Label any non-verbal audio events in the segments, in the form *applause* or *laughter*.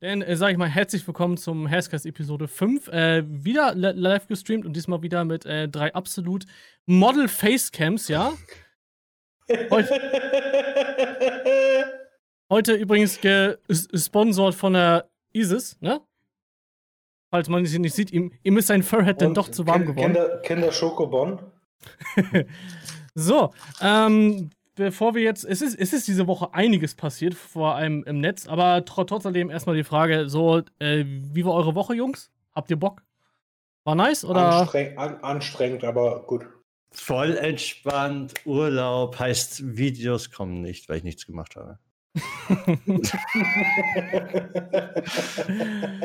Dann äh, sage ich mal herzlich willkommen zum Hashcast Episode 5. Äh, wieder live gestreamt und diesmal wieder mit äh, drei absolut Model Facecams, ja? *laughs* Heute, heute übrigens gesponsert von der ISIS, ne? Falls man sie nicht sieht, ihm, ihm ist sein Furhead dann doch zu warm geworden. Kinder, Kinder Schokobon. *laughs* so, ähm, bevor wir jetzt, es ist, es ist diese Woche einiges passiert, vor allem im Netz, aber tr trotzdem erstmal die Frage: So, äh, wie war eure Woche, Jungs? Habt ihr Bock? War nice oder? Anstreng an, anstrengend, aber gut. Voll entspannt, Urlaub heißt Videos kommen nicht, weil ich nichts gemacht habe. *laughs*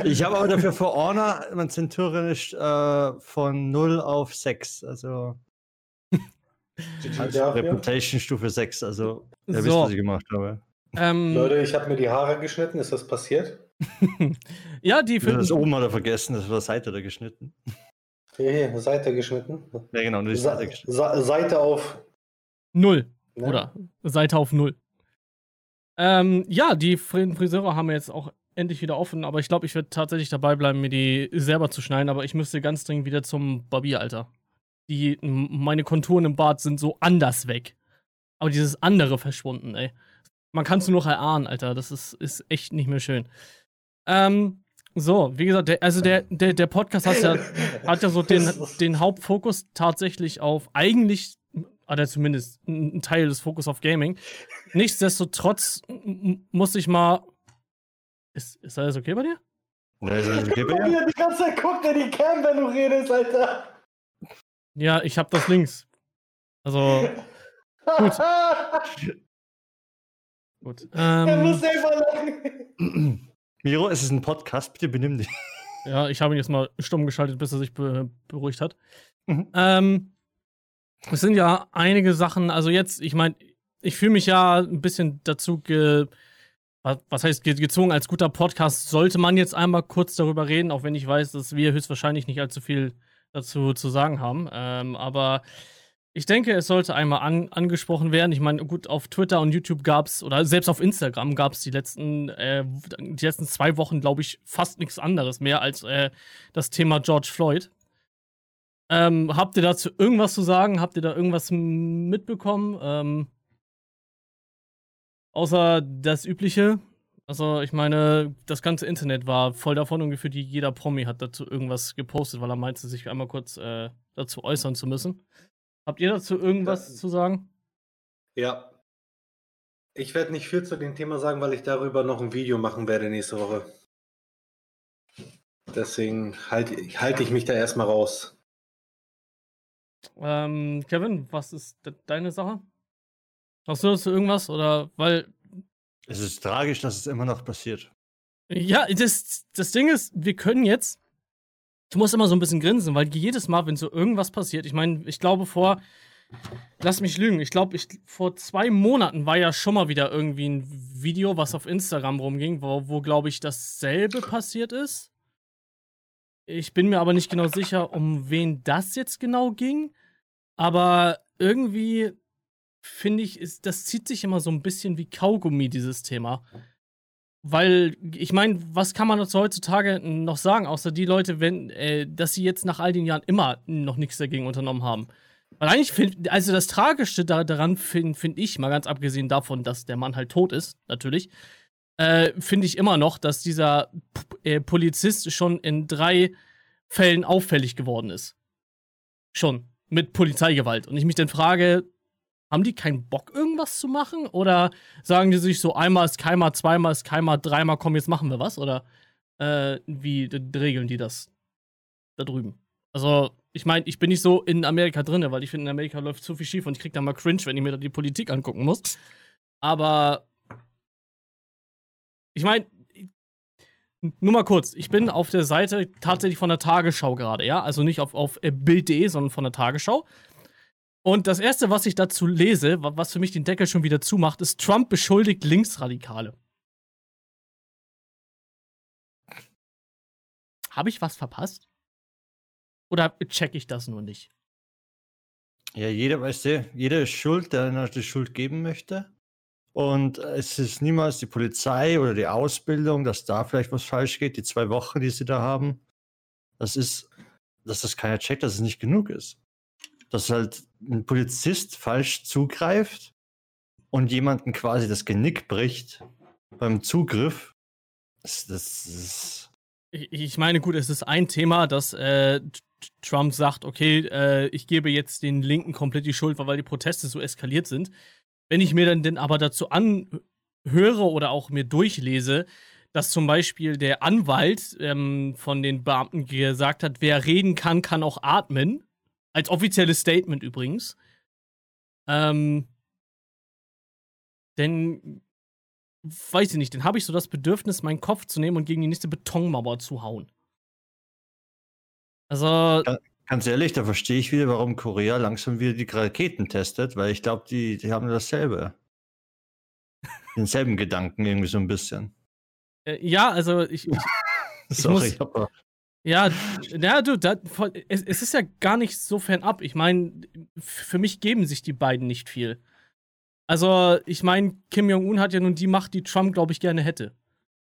ich habe aber dafür für Honor mein Centurion ist äh, von 0 auf 6. Also also Reputation Stufe 6, also ihr so. wisst, was ich gemacht habe. Ähm, Leute, ich habe mir die Haare geschnitten, ist das passiert? *laughs* ja, die für. Das oben hat er vergessen, das war Seite da geschnitten. Hier, Seite geschnitten. Ja, genau, nur die Seite geschnitten. Seite auf Null. Ne? Oder Seite auf Null. Ähm, ja, die Friseure haben jetzt auch endlich wieder offen, aber ich glaube, ich werde tatsächlich dabei bleiben, mir die selber zu schneiden, aber ich müsste ganz dringend wieder zum Barbieralter die, meine Konturen im Bart sind so anders weg. Aber dieses andere verschwunden, ey. Man kann es nur noch erahnen, Alter. Das ist, ist echt nicht mehr schön. Ähm, so, wie gesagt, der, also der, der, der Podcast hat ja, hat ja so *laughs* den, den Hauptfokus tatsächlich auf eigentlich, oder zumindest ein Teil des Fokus auf Gaming. Nichtsdestotrotz muss ich mal. Ist, ist alles okay bei dir? Ja, ist alles okay bei dir? *laughs* Die ganze Zeit guckt er die Cam, wenn du redest, Alter. Ja, ich hab das links. Also. Gut. gut. *laughs* Ähm, er muss selber lachen. *clears throat* Miro, es ist ein Podcast, bitte benimm dich. *laughs* Ja, ich habe ihn jetzt mal stumm geschaltet, bis er sich be beruhigt hat. Mhm. Ähm, es sind ja einige Sachen, also jetzt, ich meine, ich fühle mich ja ein bisschen dazu ge was heißt gezwungen, als guter Podcast sollte man jetzt einmal kurz darüber reden, auch wenn ich weiß, dass wir höchstwahrscheinlich nicht allzu viel dazu zu sagen haben. Ähm, aber ich denke, es sollte einmal an, angesprochen werden. Ich meine, gut, auf Twitter und YouTube gab es, oder selbst auf Instagram gab es die letzten, äh, die letzten zwei Wochen, glaube ich, fast nichts anderes mehr als äh, das Thema George Floyd. Ähm, habt ihr dazu irgendwas zu sagen? Habt ihr da irgendwas mitbekommen? Ähm, außer das Übliche. Also, ich meine, das ganze Internet war voll davon und gefühlt jeder Promi hat dazu irgendwas gepostet, weil er meinte, sich einmal kurz äh, dazu äußern zu müssen. Habt ihr dazu irgendwas das, zu sagen? Ja. Ich werde nicht viel zu dem Thema sagen, weil ich darüber noch ein Video machen werde nächste Woche. Deswegen halte halt ich mich da erstmal raus. Ähm, Kevin, was ist de deine Sache? Hast du dazu irgendwas? Oder weil es ist tragisch, dass es immer noch passiert. Ja, das, das Ding ist, wir können jetzt. Du musst immer so ein bisschen grinsen, weil jedes Mal, wenn so irgendwas passiert, ich meine, ich glaube vor. Lass mich lügen, ich glaube, ich, vor zwei Monaten war ja schon mal wieder irgendwie ein Video, was auf Instagram rumging, wo, wo glaube ich, dasselbe passiert ist. Ich bin mir aber nicht genau sicher, um wen das jetzt genau ging. Aber irgendwie finde ich, ist, das zieht sich immer so ein bisschen wie Kaugummi, dieses Thema. Weil, ich meine, was kann man dazu heutzutage noch sagen, außer die Leute, wenn, äh, dass sie jetzt nach all den Jahren immer noch nichts dagegen unternommen haben. Weil eigentlich, find, also das Tragischste da, daran finde find ich, mal ganz abgesehen davon, dass der Mann halt tot ist, natürlich, äh, finde ich immer noch, dass dieser P äh, Polizist schon in drei Fällen auffällig geworden ist. Schon. Mit Polizeigewalt. Und ich mich dann frage, haben die keinen Bock, irgendwas zu machen? Oder sagen die sich so, einmal ist Keimer, zweimal ist Keimer, dreimal, komm, jetzt machen wir was? Oder äh, wie regeln die das da drüben? Also, ich meine, ich bin nicht so in Amerika drin, weil ich finde, in Amerika läuft zu viel schief und ich krieg da mal cringe, wenn ich mir da die Politik angucken muss. Aber ich meine, nur mal kurz, ich bin auf der Seite tatsächlich von der Tagesschau gerade, ja? Also nicht auf, auf äh, Bild.de, sondern von der Tagesschau. Und das erste, was ich dazu lese, was für mich den Deckel schon wieder zumacht, ist Trump beschuldigt Linksradikale. Habe ich was verpasst? Oder check ich das nur nicht? Ja, jeder, weißt du, jeder ist schuld, der einer die Schuld geben möchte. Und es ist niemals die Polizei oder die Ausbildung, dass da vielleicht was falsch geht. Die zwei Wochen, die sie da haben, das ist, dass das keiner checkt, dass es nicht genug ist. Dass halt ein Polizist falsch zugreift und jemanden quasi das Genick bricht beim Zugriff. Das, das. Ich, ich meine, gut, es ist ein Thema, dass äh, Trump sagt, okay, äh, ich gebe jetzt den Linken komplett die Schuld, weil die Proteste so eskaliert sind. Wenn ich mir dann denn aber dazu anhöre oder auch mir durchlese, dass zum Beispiel der Anwalt ähm, von den Beamten gesagt hat, wer reden kann, kann auch atmen. Als offizielles Statement übrigens. Ähm, denn, weiß ich nicht, dann habe ich so das Bedürfnis, meinen Kopf zu nehmen und gegen die nächste Betonmauer zu hauen. Also. Ganz ehrlich, da verstehe ich wieder, warum Korea langsam wieder die Raketen testet, weil ich glaube, die, die haben dasselbe. *laughs* Denselben Gedanken irgendwie so ein bisschen. Äh, ja, also ich. ich, *laughs* ich Sorry, muss, aber. Ja, ja, du, da, es, es, ist ja gar nicht so fernab. Ich meine, für mich geben sich die beiden nicht viel. Also, ich meine, Kim Jong-un hat ja nun die Macht, die Trump, glaube ich, gerne hätte.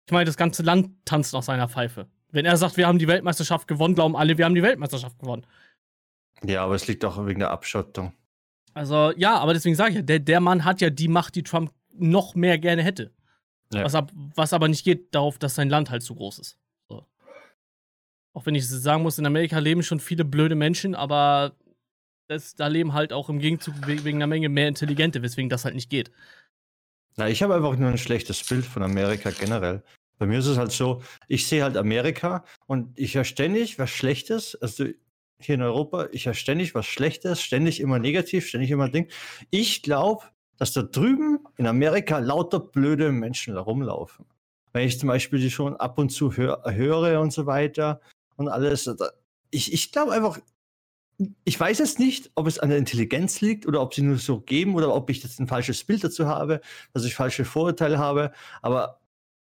Ich meine, das ganze Land tanzt nach seiner Pfeife. Wenn er sagt, wir haben die Weltmeisterschaft gewonnen, glauben alle, wir haben die Weltmeisterschaft gewonnen. Ja, aber es liegt auch wegen der Abschottung. Also, ja, aber deswegen sage ich ja, der, der Mann hat ja die Macht, die Trump noch mehr gerne hätte. Ja. Was, ab, was, aber nicht geht darauf, dass sein Land halt zu groß ist. Auch wenn ich sagen muss, in Amerika leben schon viele blöde Menschen, aber das, da leben halt auch im Gegenzug wegen einer Menge mehr Intelligente, weswegen das halt nicht geht. Na, ich habe einfach nur ein schlechtes Bild von Amerika generell. Bei mir ist es halt so, ich sehe halt Amerika und ich höre ständig was Schlechtes. Also hier in Europa, ich höre ständig was Schlechtes, ständig immer negativ, ständig immer Ding. Ich glaube, dass da drüben in Amerika lauter blöde Menschen da rumlaufen. Wenn ich zum Beispiel die schon ab und zu hör, höre und so weiter und alles. Ich, ich glaube einfach, ich weiß jetzt nicht, ob es an der Intelligenz liegt oder ob sie nur so geben oder ob ich jetzt ein falsches Bild dazu habe, dass ich falsche Vorurteile habe. Aber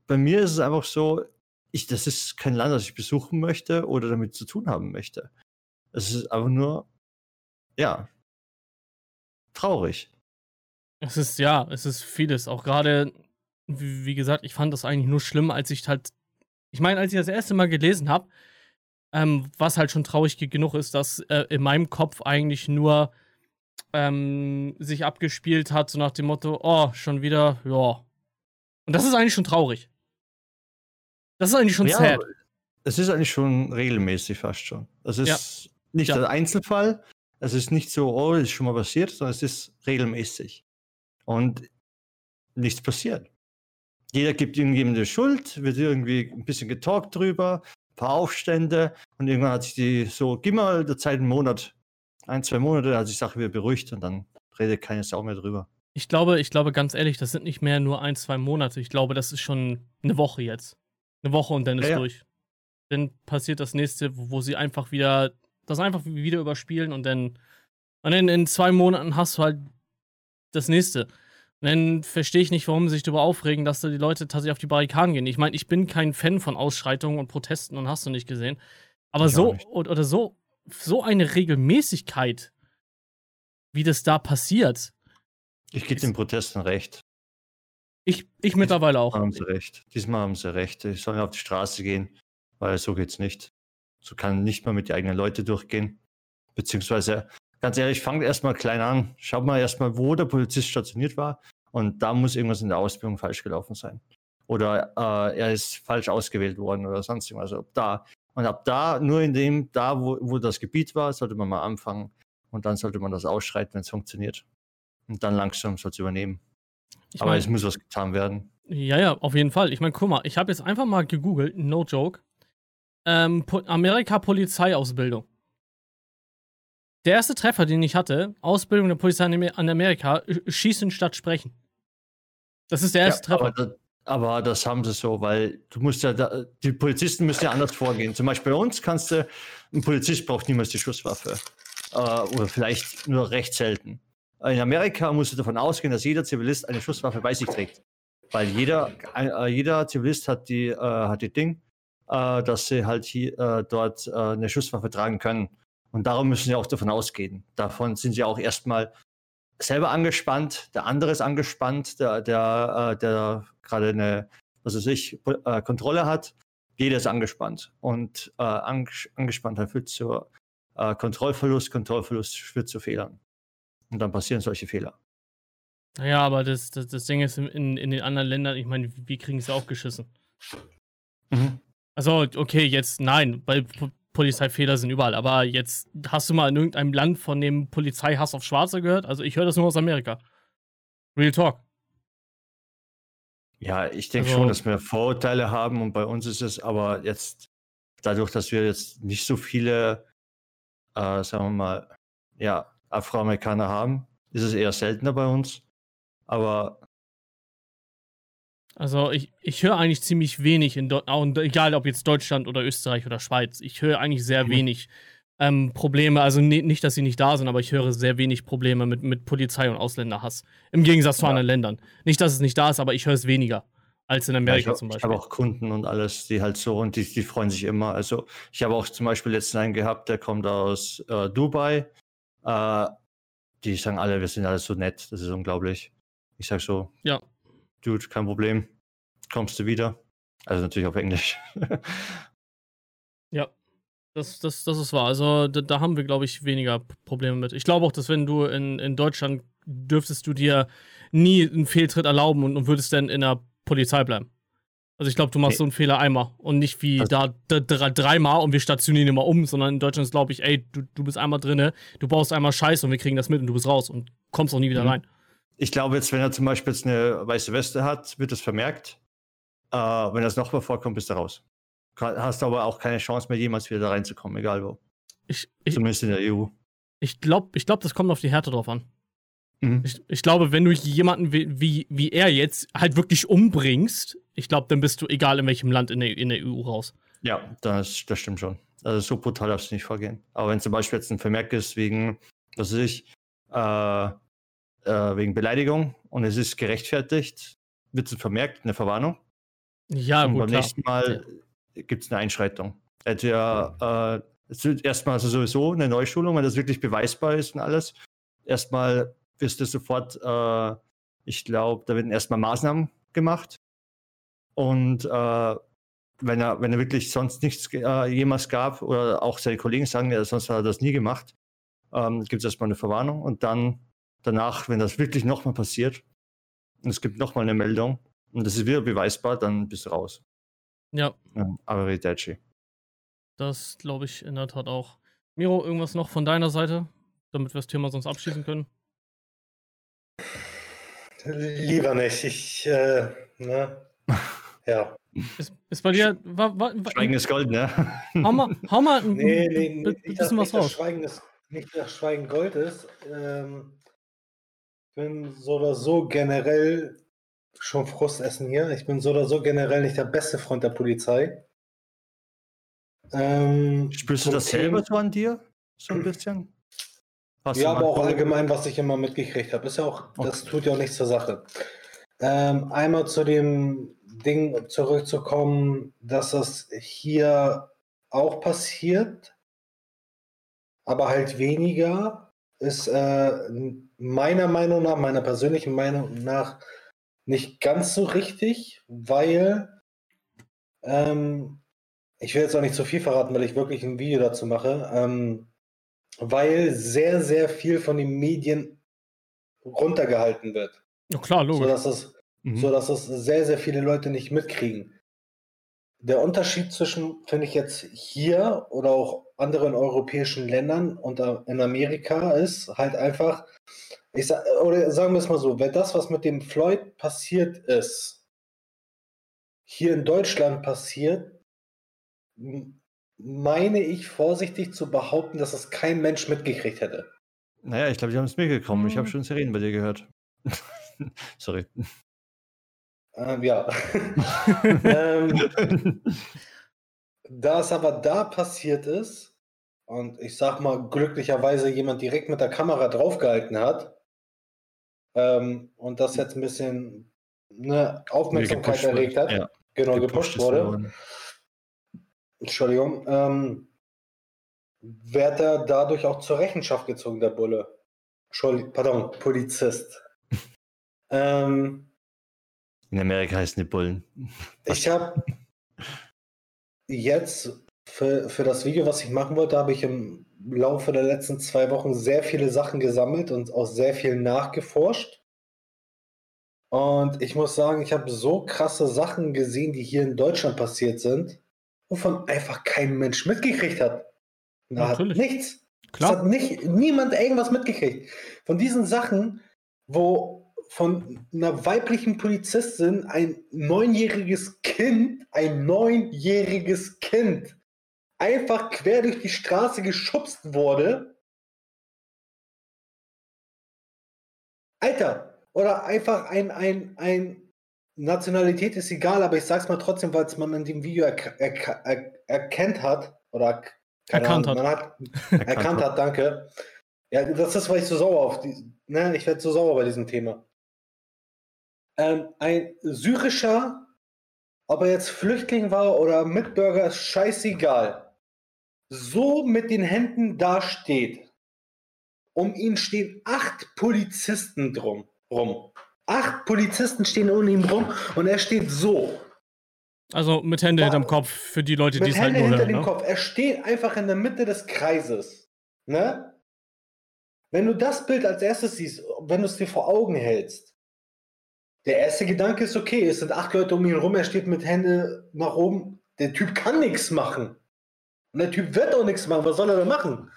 bei mir ist es einfach so, ich, das ist kein Land, das ich besuchen möchte oder damit zu tun haben möchte. Es ist einfach nur, ja, traurig. Es ist, ja, es ist vieles. Auch gerade, wie, wie, gesagt, ich fand das eigentlich nur schlimm, als ich halt, ich meine, als ich das erste Mal gelesen habe, ähm, was halt schon traurig genug ist, dass äh, in meinem Kopf eigentlich nur ähm, sich abgespielt hat, so nach dem Motto, oh, schon wieder, ja. Und das ist eigentlich schon traurig. Das ist eigentlich schon ja, sad. Es ist eigentlich schon regelmäßig fast schon. Es ist ja. nicht ja. der Einzelfall. Es ist nicht so, oh, ist schon mal passiert, sondern es ist regelmäßig. Und nichts passiert. Jeder gibt irgendjemandem Schuld, wird irgendwie ein bisschen getalkt drüber, ein paar Aufstände und irgendwann hat sich die so, gib mal der Zeit einen Monat, ein, zwei Monate, hat sich die Sache wieder beruhigt und dann redet keine Sau mehr drüber. Ich glaube, ich glaube ganz ehrlich, das sind nicht mehr nur ein, zwei Monate. Ich glaube, das ist schon eine Woche jetzt. Eine Woche und dann ist ja, ja. durch. Dann passiert das nächste, wo sie einfach wieder, das einfach wieder überspielen und dann, und dann in zwei Monaten hast du halt das nächste. Dann verstehe ich nicht, warum sie sich darüber aufregen, dass da die Leute tatsächlich auf die Barrikaden gehen. Ich meine, ich bin kein Fan von Ausschreitungen und Protesten und hast du nicht gesehen. Aber ich so oder so, so eine Regelmäßigkeit, wie das da passiert. Ich gebe den Protesten recht. Ich, ich mittlerweile auch. Haben sie recht. Diesmal haben sie recht. Sie sollen auf die Straße gehen, weil so geht's nicht. So kann nicht mal mit die eigenen Leute durchgehen. Beziehungsweise, ganz ehrlich, fangt erstmal klein an. Schaut mal erstmal, wo der Polizist stationiert war. Und da muss irgendwas in der Ausbildung falsch gelaufen sein. Oder äh, er ist falsch ausgewählt worden oder sonst irgendwas. Also da. Und ab da, nur in dem, da, wo, wo das Gebiet war, sollte man mal anfangen. Und dann sollte man das ausschreiten, wenn es funktioniert. Und dann langsam soll es übernehmen. Ich Aber mein, es muss was getan werden. Ja, ja, auf jeden Fall. Ich meine, guck mal, ich habe jetzt einfach mal gegoogelt, no joke. Ähm, po Amerika Polizeiausbildung. Der erste Treffer, den ich hatte, Ausbildung der Polizei an Amerika, schießen statt sprechen. Das ist der erste ja, Treffer. Aber das, aber das, haben sie so, weil du musst ja, da, die Polizisten müssen ja anders vorgehen. Zum Beispiel bei uns kannst du, ein Polizist braucht niemals die Schusswaffe. Äh, oder vielleicht nur recht selten. In Amerika musst du davon ausgehen, dass jeder Zivilist eine Schusswaffe bei sich trägt. Weil jeder, äh, jeder Zivilist hat die, äh, hat die Ding, äh, dass sie halt hier, äh, dort äh, eine Schusswaffe tragen können. Und darum müssen sie auch davon ausgehen. Davon sind sie auch erstmal selber angespannt, der andere ist angespannt, der, der, äh, der gerade eine, was weiß ich, äh, Kontrolle hat. Jeder ist angespannt. Und äh, Angespanntheit führt zu äh, Kontrollverlust, Kontrollverlust führt zu Fehlern. Und dann passieren solche Fehler. Naja, aber das, das, das Ding ist, in, in den anderen Ländern, ich meine, wir kriegen es auch geschissen. Mhm. Also, okay, jetzt nein, weil Polizeifehler sind überall, aber jetzt hast du mal in irgendeinem Land von dem Polizeihass auf Schwarze gehört? Also, ich höre das nur aus Amerika. Real Talk. Ja, ich denke also, schon, dass wir Vorurteile haben und bei uns ist es aber jetzt dadurch, dass wir jetzt nicht so viele, äh, sagen wir mal, ja, Afroamerikaner haben, ist es eher seltener bei uns. Aber. Also ich, ich höre eigentlich ziemlich wenig in Deutschland, egal ob jetzt Deutschland oder Österreich oder Schweiz, ich höre eigentlich sehr mhm. wenig ähm, Probleme, also ne, nicht, dass sie nicht da sind, aber ich höre sehr wenig Probleme mit, mit Polizei und Ausländerhass. Im Gegensatz zu ja. anderen Ländern. Nicht, dass es nicht da ist, aber ich höre es weniger als in Amerika ja, zum Beispiel. Ich habe auch Kunden und alles, die halt so und die, die freuen sich immer. Also ich habe auch zum Beispiel letzten einen gehabt, der kommt aus äh, Dubai. Äh, die sagen alle, wir sind alle so nett, das ist unglaublich. Ich sag so, ja. Dude, kein Problem. Kommst du wieder? Also natürlich auf Englisch. *laughs* ja, das, das, das ist wahr. Also da, da haben wir, glaube ich, weniger Probleme mit. Ich glaube auch, dass wenn du in, in Deutschland dürftest du dir nie einen Fehltritt erlauben und, und würdest dann in der Polizei bleiben. Also ich glaube, du machst okay. so einen Fehler einmal und nicht wie also, da, da dreimal und wir stationieren immer um, sondern in Deutschland ist, glaube ich, ey, du, du bist einmal drinne, du baust einmal Scheiße und wir kriegen das mit und du bist raus und kommst auch nie wieder mhm. rein ich glaube jetzt, wenn er zum Beispiel jetzt eine weiße Weste hat, wird das vermerkt. Äh, wenn das nochmal vorkommt, bist du raus. Hast aber auch keine Chance mehr, jemals wieder da reinzukommen, egal wo. Ich, ich, Zumindest in der EU. Ich glaube, ich glaub, das kommt auf die Härte drauf an. Mhm. Ich, ich, glaube, wenn du jemanden wie, wie, wie er jetzt halt wirklich umbringst, ich glaube, dann bist du egal in welchem Land in der, in der EU raus. Ja, das, das stimmt schon. Also so brutal darfst du nicht vorgehen. Aber wenn zum Beispiel jetzt ein Vermerk ist wegen, was weiß ich, äh, äh, wegen Beleidigung und es ist gerechtfertigt, wird es vermerkt, eine Verwarnung. Ja, und gut. Beim klar. nächsten Mal ja. gibt es eine Einschreitung. Entweder äh, es wird erstmal also sowieso eine Neuschulung, wenn das wirklich beweisbar ist und alles. Erstmal wirst du sofort, äh, ich glaube, da werden erstmal Maßnahmen gemacht. Und äh, wenn er, wenn er wirklich sonst nichts äh, jemals gab, oder auch seine Kollegen sagen, ja, sonst hat er das nie gemacht, ähm, gibt es erstmal eine Verwarnung und dann danach, wenn das wirklich nochmal passiert und es gibt nochmal eine Meldung und das ist wieder beweisbar, dann bist du raus. Ja. ja Arrivederci. Das glaube ich in der Tat auch. Miro, irgendwas noch von deiner Seite, damit wir das Thema sonst abschließen können? Lieber nicht. Ich, äh, ne? *laughs* Ja. Ist, ist bei dir. War, war, war, Schweigen ist Gold, ne? *laughs* Hau mal, hau mal ein, nee, nee, bisschen was raus. Schweigen ist, nicht dass Schweigen Gold ist. Ähm, bin so oder so generell schon Frustessen hier. Ich bin so oder so generell nicht der beste Freund der Polizei. Ähm, Spürst du das selber so an dir? So ein bisschen? Hast ja, aber auch allgemein, was ich immer mitgekriegt habe. Ist ja auch, okay. das tut ja auch nichts zur Sache. Ähm, einmal zu dem Ding zurückzukommen, dass das hier auch passiert, aber halt weniger ist äh, meiner Meinung nach, meiner persönlichen Meinung nach, nicht ganz so richtig, weil ähm, ich will jetzt auch nicht zu viel verraten, weil ich wirklich ein Video dazu mache, ähm, weil sehr, sehr viel von den Medien runtergehalten wird. Ja, klar, logisch. Sodass es, mhm. sodass es sehr, sehr viele Leute nicht mitkriegen. Der Unterschied zwischen, finde ich jetzt hier oder auch anderen europäischen Ländern und in Amerika ist halt einfach, ich sag, oder sagen wir es mal so, wenn das, was mit dem Floyd passiert ist, hier in Deutschland passiert, meine ich vorsichtig zu behaupten, dass es kein Mensch mitgekriegt hätte. Naja, ich glaube, die haben es mitgekommen. Ich habe hm. schon Sirenen bei dir gehört. *laughs* Sorry. Ähm, ja. *laughs* ähm, da es aber da passiert ist und ich sag mal glücklicherweise jemand direkt mit der Kamera draufgehalten hat ähm, und das jetzt ein bisschen ne, Aufmerksamkeit erregt hat, ja. genau gepusht, gepusht wurde. Entschuldigung, ähm, wird er dadurch auch zur Rechenschaft gezogen, der Bulle. pardon, Polizist. *laughs* ähm, In Amerika heißen die Bullen. ich habe *laughs* jetzt für, für das Video, was ich machen wollte, habe ich im Laufe der letzten zwei Wochen sehr viele Sachen gesammelt und auch sehr viel nachgeforscht. Und ich muss sagen, ich habe so krasse Sachen gesehen, die hier in Deutschland passiert sind, wovon einfach kein Mensch mitgekriegt hat. Da hat nichts. Es Klar. hat nicht, niemand irgendwas mitgekriegt. Von diesen Sachen, wo von einer weiblichen Polizistin ein neunjähriges Kind, ein neunjähriges Kind, einfach quer durch die Straße geschubst wurde. Alter, oder einfach ein, ein, ein Nationalität ist egal, aber ich sag's mal trotzdem, weil es man in dem Video erk erk er erkennt hat, oder Erkannt Ahnung, man *laughs* hat erkannt hat, danke. Ja, das ist, weil ich so sauer auf die, ne, ich werde so sauer bei diesem Thema. Ähm, ein syrischer, ob er jetzt Flüchtling war oder Mitbürger, ist scheißegal. So mit den Händen dasteht. Um ihn stehen acht Polizisten drum rum. Acht Polizisten stehen um ihn rum und er steht so. Also mit Hände hinterm Kopf für die Leute, die es halt Hände nur hinter hören. dem Ne? Kopf. Er steht einfach in der Mitte des Kreises. Ne? Wenn du das Bild als erstes siehst, wenn du es dir vor Augen hältst, der erste Gedanke ist, okay, es sind acht Leute um ihn rum, er steht mit Hände nach oben. Der Typ kann nichts machen. Und der Typ wird auch nichts machen. Was soll er denn machen?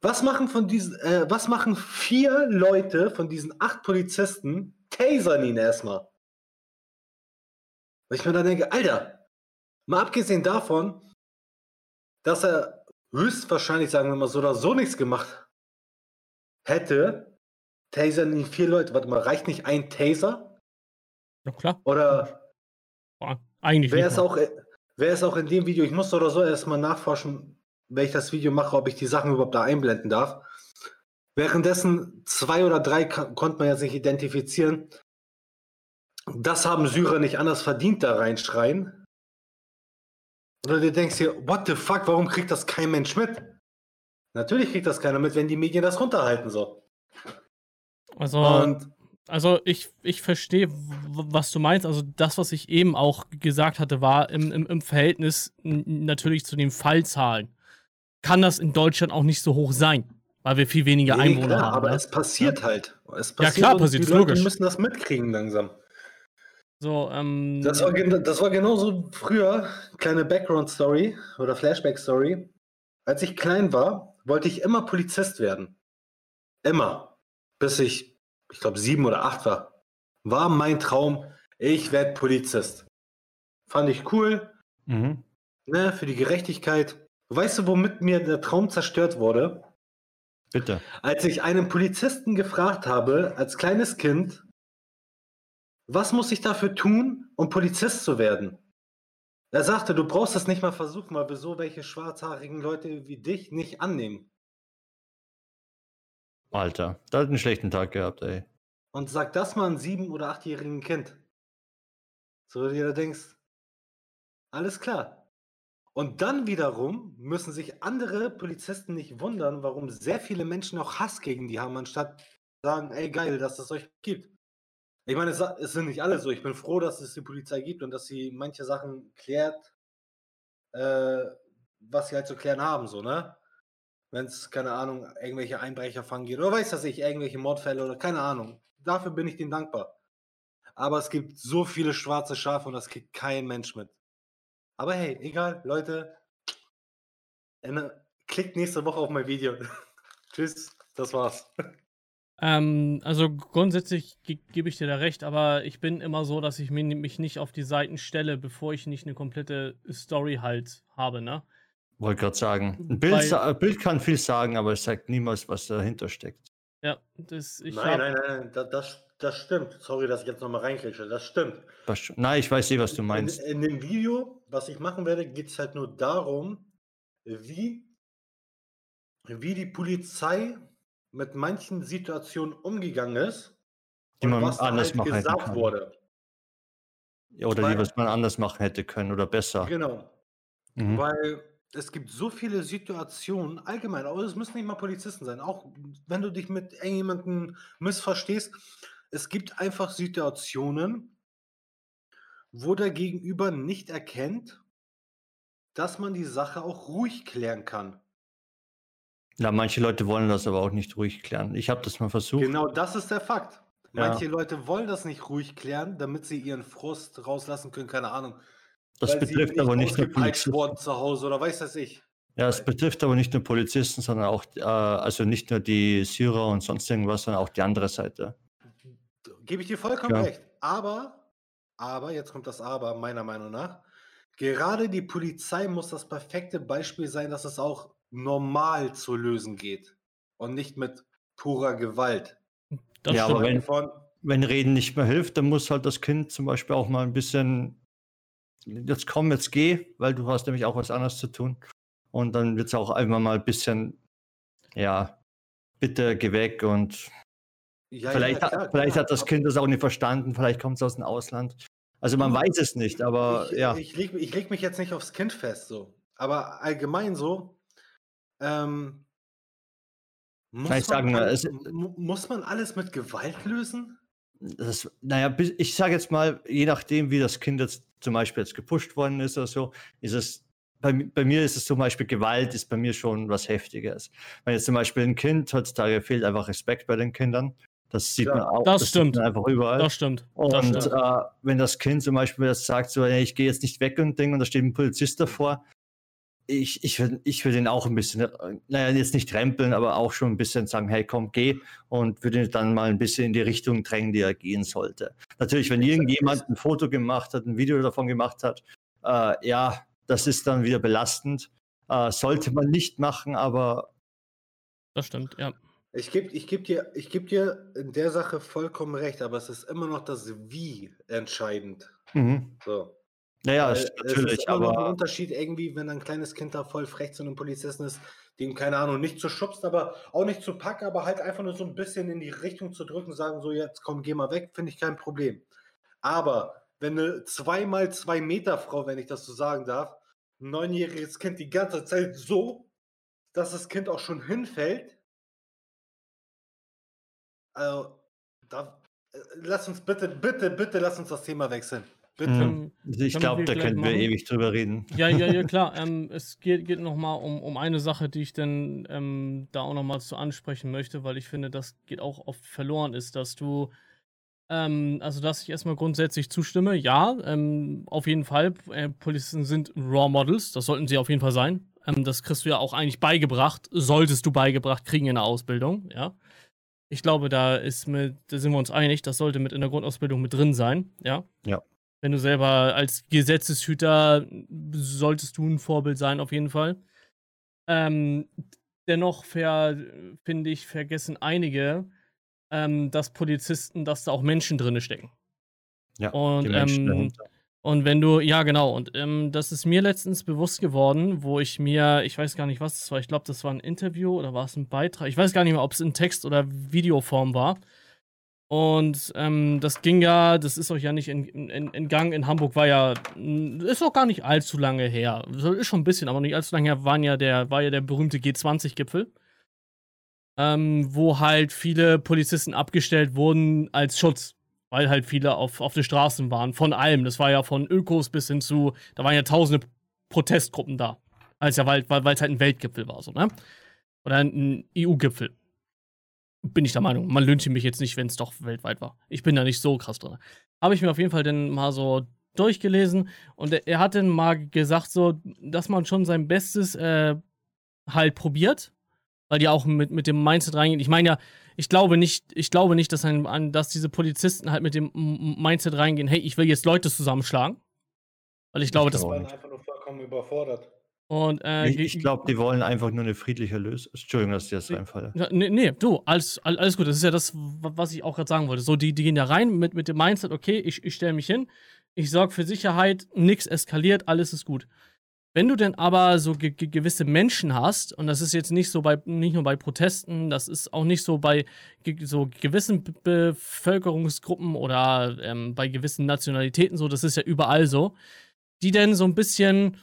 Was machen von diesen, äh, was machen vier Leute von diesen acht Polizisten? Tasern ihn erstmal. Weil ich mir dann denke, Alter, mal abgesehen davon, dass er höchstwahrscheinlich, sagen wir mal so oder so nichts gemacht hätte, tasern ihn vier Leute. Warte mal, reicht nicht ein Taser? Ja, klar. Oder Boah, Eigentlich wer nicht. ist mal. Wer ist auch in dem Video, ich muss oder so erstmal nachforschen, wenn ich das Video mache, ob ich die Sachen überhaupt da einblenden darf. Währenddessen zwei oder drei konnte man ja sich identifizieren. Das haben Syrer nicht anders verdient, da reinschreien. Oder du denkst dir, what the fuck, warum kriegt das kein Mensch mit? Natürlich kriegt das keiner mit, wenn die Medien das runterhalten so. Also, Und also ich, ich verstehe, was du meinst. Also das, was ich eben auch gesagt hatte, war im, im, im Verhältnis natürlich zu den Fallzahlen. Kann das in Deutschland auch nicht so hoch sein, weil wir viel weniger Nee, Einwohner klar, haben. aber ne? es passiert halt. Es Ja, passiert klar und passiert's, die Leute logisch. müssen das mitkriegen langsam. So, ähm, Das war, das war genauso früher, kleine Background-Story oder Flashback-Story. Als ich klein war, wollte ich immer Polizist werden. Immer. Bis ich, ich glaube, sieben oder acht war. War mein Traum, ich werde Polizist. Fand ich cool, Mhm. ne, für die Gerechtigkeit. Weißt du, womit mir der Traum zerstört wurde? Bitte. Als ich einen Polizisten gefragt habe, als kleines Kind, was muss ich dafür tun, um Polizist zu werden? Er sagte, du brauchst es nicht mal versuchen, weil wir so welche schwarzhaarigen Leute wie dich nicht annehmen. Alter, da hat einen schlechten Tag gehabt, ey. Und sag das mal einem sieben- oder achtjährigen Kind. So, dir denkst, alles klar. Und dann wiederum müssen sich andere Polizisten nicht wundern, warum sehr viele Menschen auch Hass gegen die haben, anstatt sagen, ey geil, dass es euch gibt. Ich meine, es, es sind nicht alle so. Ich bin froh, dass es die Polizei gibt und dass sie manche Sachen klärt, äh, was sie halt zu klären haben, so, ne? Wenn es, keine Ahnung, irgendwelche Einbrecher fangen geht oder weiß das ich, irgendwelche Mordfälle oder keine Ahnung. Dafür bin ich denen dankbar. Aber es gibt so viele schwarze Schafe und das kriegt kein Mensch mit. Aber hey, egal, Leute. Klickt nächste Woche auf mein Video. *laughs* Tschüss, das war's. Ähm, also grundsätzlich ge gebe ich dir da recht, aber ich bin immer so, dass ich mi- mich nicht auf die Seiten stelle, bevor ich nicht eine komplette Story halt habe, ne? Wollte gerade sagen. Ein Bild, ein Bild kann viel sagen, aber es sagt niemals, was dahinter steckt. Ja, das, ich nein, nein, nein, nein, das, das, das stimmt. Sorry, dass ich jetzt nochmal reinkriege. Das stimmt. Schon- Nein, ich weiß eh, was du meinst. In, in dem Video, was ich machen werde, geht es halt nur darum, wie, wie die Polizei mit manchen Situationen umgegangen ist. Die und man was anders halt machen hätte gesagt können. wurde. Oder weil- die, was man anders machen hätte können oder besser. Genau. Mhm. Weil es gibt so viele Situationen, allgemein, aber es müssen nicht mal Polizisten sein, auch wenn du dich mit irgendjemandem missverstehst, es gibt einfach Situationen, wo der Gegenüber nicht erkennt, dass man die Sache auch ruhig klären kann. Ja, manche Leute wollen das aber auch nicht ruhig klären. Ich habe das mal versucht. Genau, das ist der Fakt. Manche ja. Leute wollen das nicht ruhig klären, damit sie ihren Frust rauslassen können, keine Ahnung. Das betrifft aber nicht nur Polizisten. worden zu Hause oder weiß das ich. Ja, es betrifft aber nicht nur Polizisten, sondern auch, äh, also nicht nur die Syrer und sonst irgendwas, sondern auch die andere Seite. Gebe ich dir vollkommen ja. recht. Aber, aber, jetzt kommt das Aber, meiner Meinung nach. Gerade die Polizei muss das perfekte Beispiel sein, dass es auch normal zu lösen geht und nicht mit purer Gewalt. Das ja, aber wenn, wenn Reden nicht mehr hilft, dann muss halt das Kind zum Beispiel auch mal ein bisschen jetzt komm, jetzt geh, weil du hast nämlich auch was anderes zu tun. Und dann wird es auch einfach mal ein bisschen, ja, bitte geh weg und ja, vielleicht, ja, klar, vielleicht klar. hat das Kind das auch nicht verstanden, vielleicht kommt es aus dem Ausland. Also man weiß es nicht, aber ich, ja. Ich leg, ich leg mich jetzt nicht aufs Kind fest, so. Aber allgemein so, ähm, muss, man, sagen, alles, muss man alles mit Gewalt lösen? Das, naja, ich sage jetzt mal, je nachdem, wie das Kind jetzt zum Beispiel jetzt gepusht worden ist oder so, ist es, bei, bei mir ist es zum Beispiel Gewalt, ist bei mir schon was Heftiges. Wenn jetzt zum Beispiel ein Kind, heutzutage fehlt einfach Respekt bei den Kindern. Das sieht ja, man auch. Das, das stimmt. einfach überall. Das stimmt. Und das stimmt. Äh, wenn das Kind zum Beispiel das sagt, so, hey, ich gehe jetzt nicht weg und Ding, und da steht ein Polizist davor, ich, ich würde ich würd ihn auch ein bisschen, naja, jetzt nicht rempeln, aber auch schon ein bisschen sagen, hey, komm, geh und würde ihn dann mal ein bisschen in die Richtung drängen, die er gehen sollte. Natürlich, wenn irgendjemand ein Foto gemacht hat, ein Video davon gemacht hat, äh, ja, das ist dann wieder belastend. Äh, sollte man nicht machen, aber. Das stimmt, ja. Ich gebe ich geb dir, geb dir in der Sache vollkommen recht, aber es ist immer noch das Wie entscheidend. Mhm. So. Naja, Weil natürlich, es ist aber. Noch ein Unterschied irgendwie, wenn ein kleines Kind da voll frech zu einem Polizisten ist, dem, keine Ahnung, nicht zu schubst, aber auch nicht zu packen, aber halt einfach nur so ein bisschen in die Richtung zu drücken, sagen so, jetzt komm, geh mal weg, finde ich kein Problem. Aber wenn eine 2 mal 2 Meter Frau, wenn ich das so sagen darf, ein neunjähriges Kind die ganze Zeit so, dass das Kind auch schon hinfällt, also, da, äh, lass uns bitte, bitte, bitte, lass uns das Thema wechseln. Bitte. Mhm. Ich glaube, da können wir ewig drüber reden. Ja, ja, ja, *laughs* klar. ähm, es geht, geht nochmal um, um eine Sache, die ich dann ähm, da auch nochmal zu ansprechen möchte, weil ich finde, das geht auch oft verloren ist, dass du, ähm, also dass ich erstmal grundsätzlich zustimme, ja, ähm, auf jeden Fall, äh, Polizisten sind Raw Models, das sollten sie auf jeden Fall sein. Ähm, das kriegst du ja auch eigentlich beigebracht, solltest du beigebracht kriegen in der Ausbildung, ja. Ich glaube, da ist mit, da sind wir uns einig, das sollte mit in der Grundausbildung mit drin sein, ja. Ja. Wenn du selber als Gesetzeshüter solltest du ein Vorbild sein, auf jeden Fall. Ähm, dennoch finde ich, vergessen einige, ähm, dass Polizisten, dass da auch Menschen drin stecken. Ja, und, ähm, und wenn du, ja genau, und ähm, das ist mir letztens bewusst geworden, wo ich mir, ich weiß gar nicht, was das war, ich glaube, das war ein Interview oder war es ein Beitrag, ich weiß gar nicht mehr, ob es in Text- oder Videoform war. Und ähm, das ging ja, das ist euch ja nicht entgangen. In, in, Hamburg war ja, ist auch gar nicht allzu lange her. Ist schon ein bisschen, aber nicht allzu lange her, waren ja der, war ja der berühmte G20-Gipfel. Ähm, wo halt viele Polizisten abgestellt wurden als Schutz. Weil halt viele auf, auf den Straßen waren. Von allem. Das war ja von Ökos bis hin zu, da waren ja tausende Protestgruppen da. Als ja, weil es halt ein Weltgipfel war, so, ne? Oder ein EU-Gipfel. Bin ich der Meinung. Man lüncht mich jetzt nicht, wenn es doch weltweit war. Ich bin da nicht so krass drin. Habe ich mir auf jeden Fall dann mal so durchgelesen und er, er hat dann mal gesagt, so, dass man schon sein Bestes äh, halt probiert, weil die auch mit, mit dem Mindset reingehen. Ich meine ja, ich glaube nicht, ich glaube nicht, dass, ein, dass diese Polizisten halt mit dem Mindset reingehen, hey, ich will jetzt Leute zusammenschlagen. Weil ich glaube, ich glaube das. Die waren einfach nur vollkommen überfordert. Und, äh, ich, ich glaube, die wollen einfach nur eine friedliche Lösung. Entschuldigung, dass ich das reinfalle. Nee, nee, du, alles, alles gut. Das ist ja das, was ich auch gerade sagen wollte. So, die, die gehen da rein mit, mit dem Mindset, okay, ich, ich stelle mich hin, ich sorge für Sicherheit, nichts eskaliert, alles ist gut. Wenn du denn aber so ge gewisse Menschen hast, und das ist jetzt nicht so bei, nicht nur bei Protesten, das ist auch nicht so bei ge so gewissen Be Bevölkerungsgruppen oder ähm, bei gewissen Nationalitäten so, das ist ja überall so, die denn so ein bisschen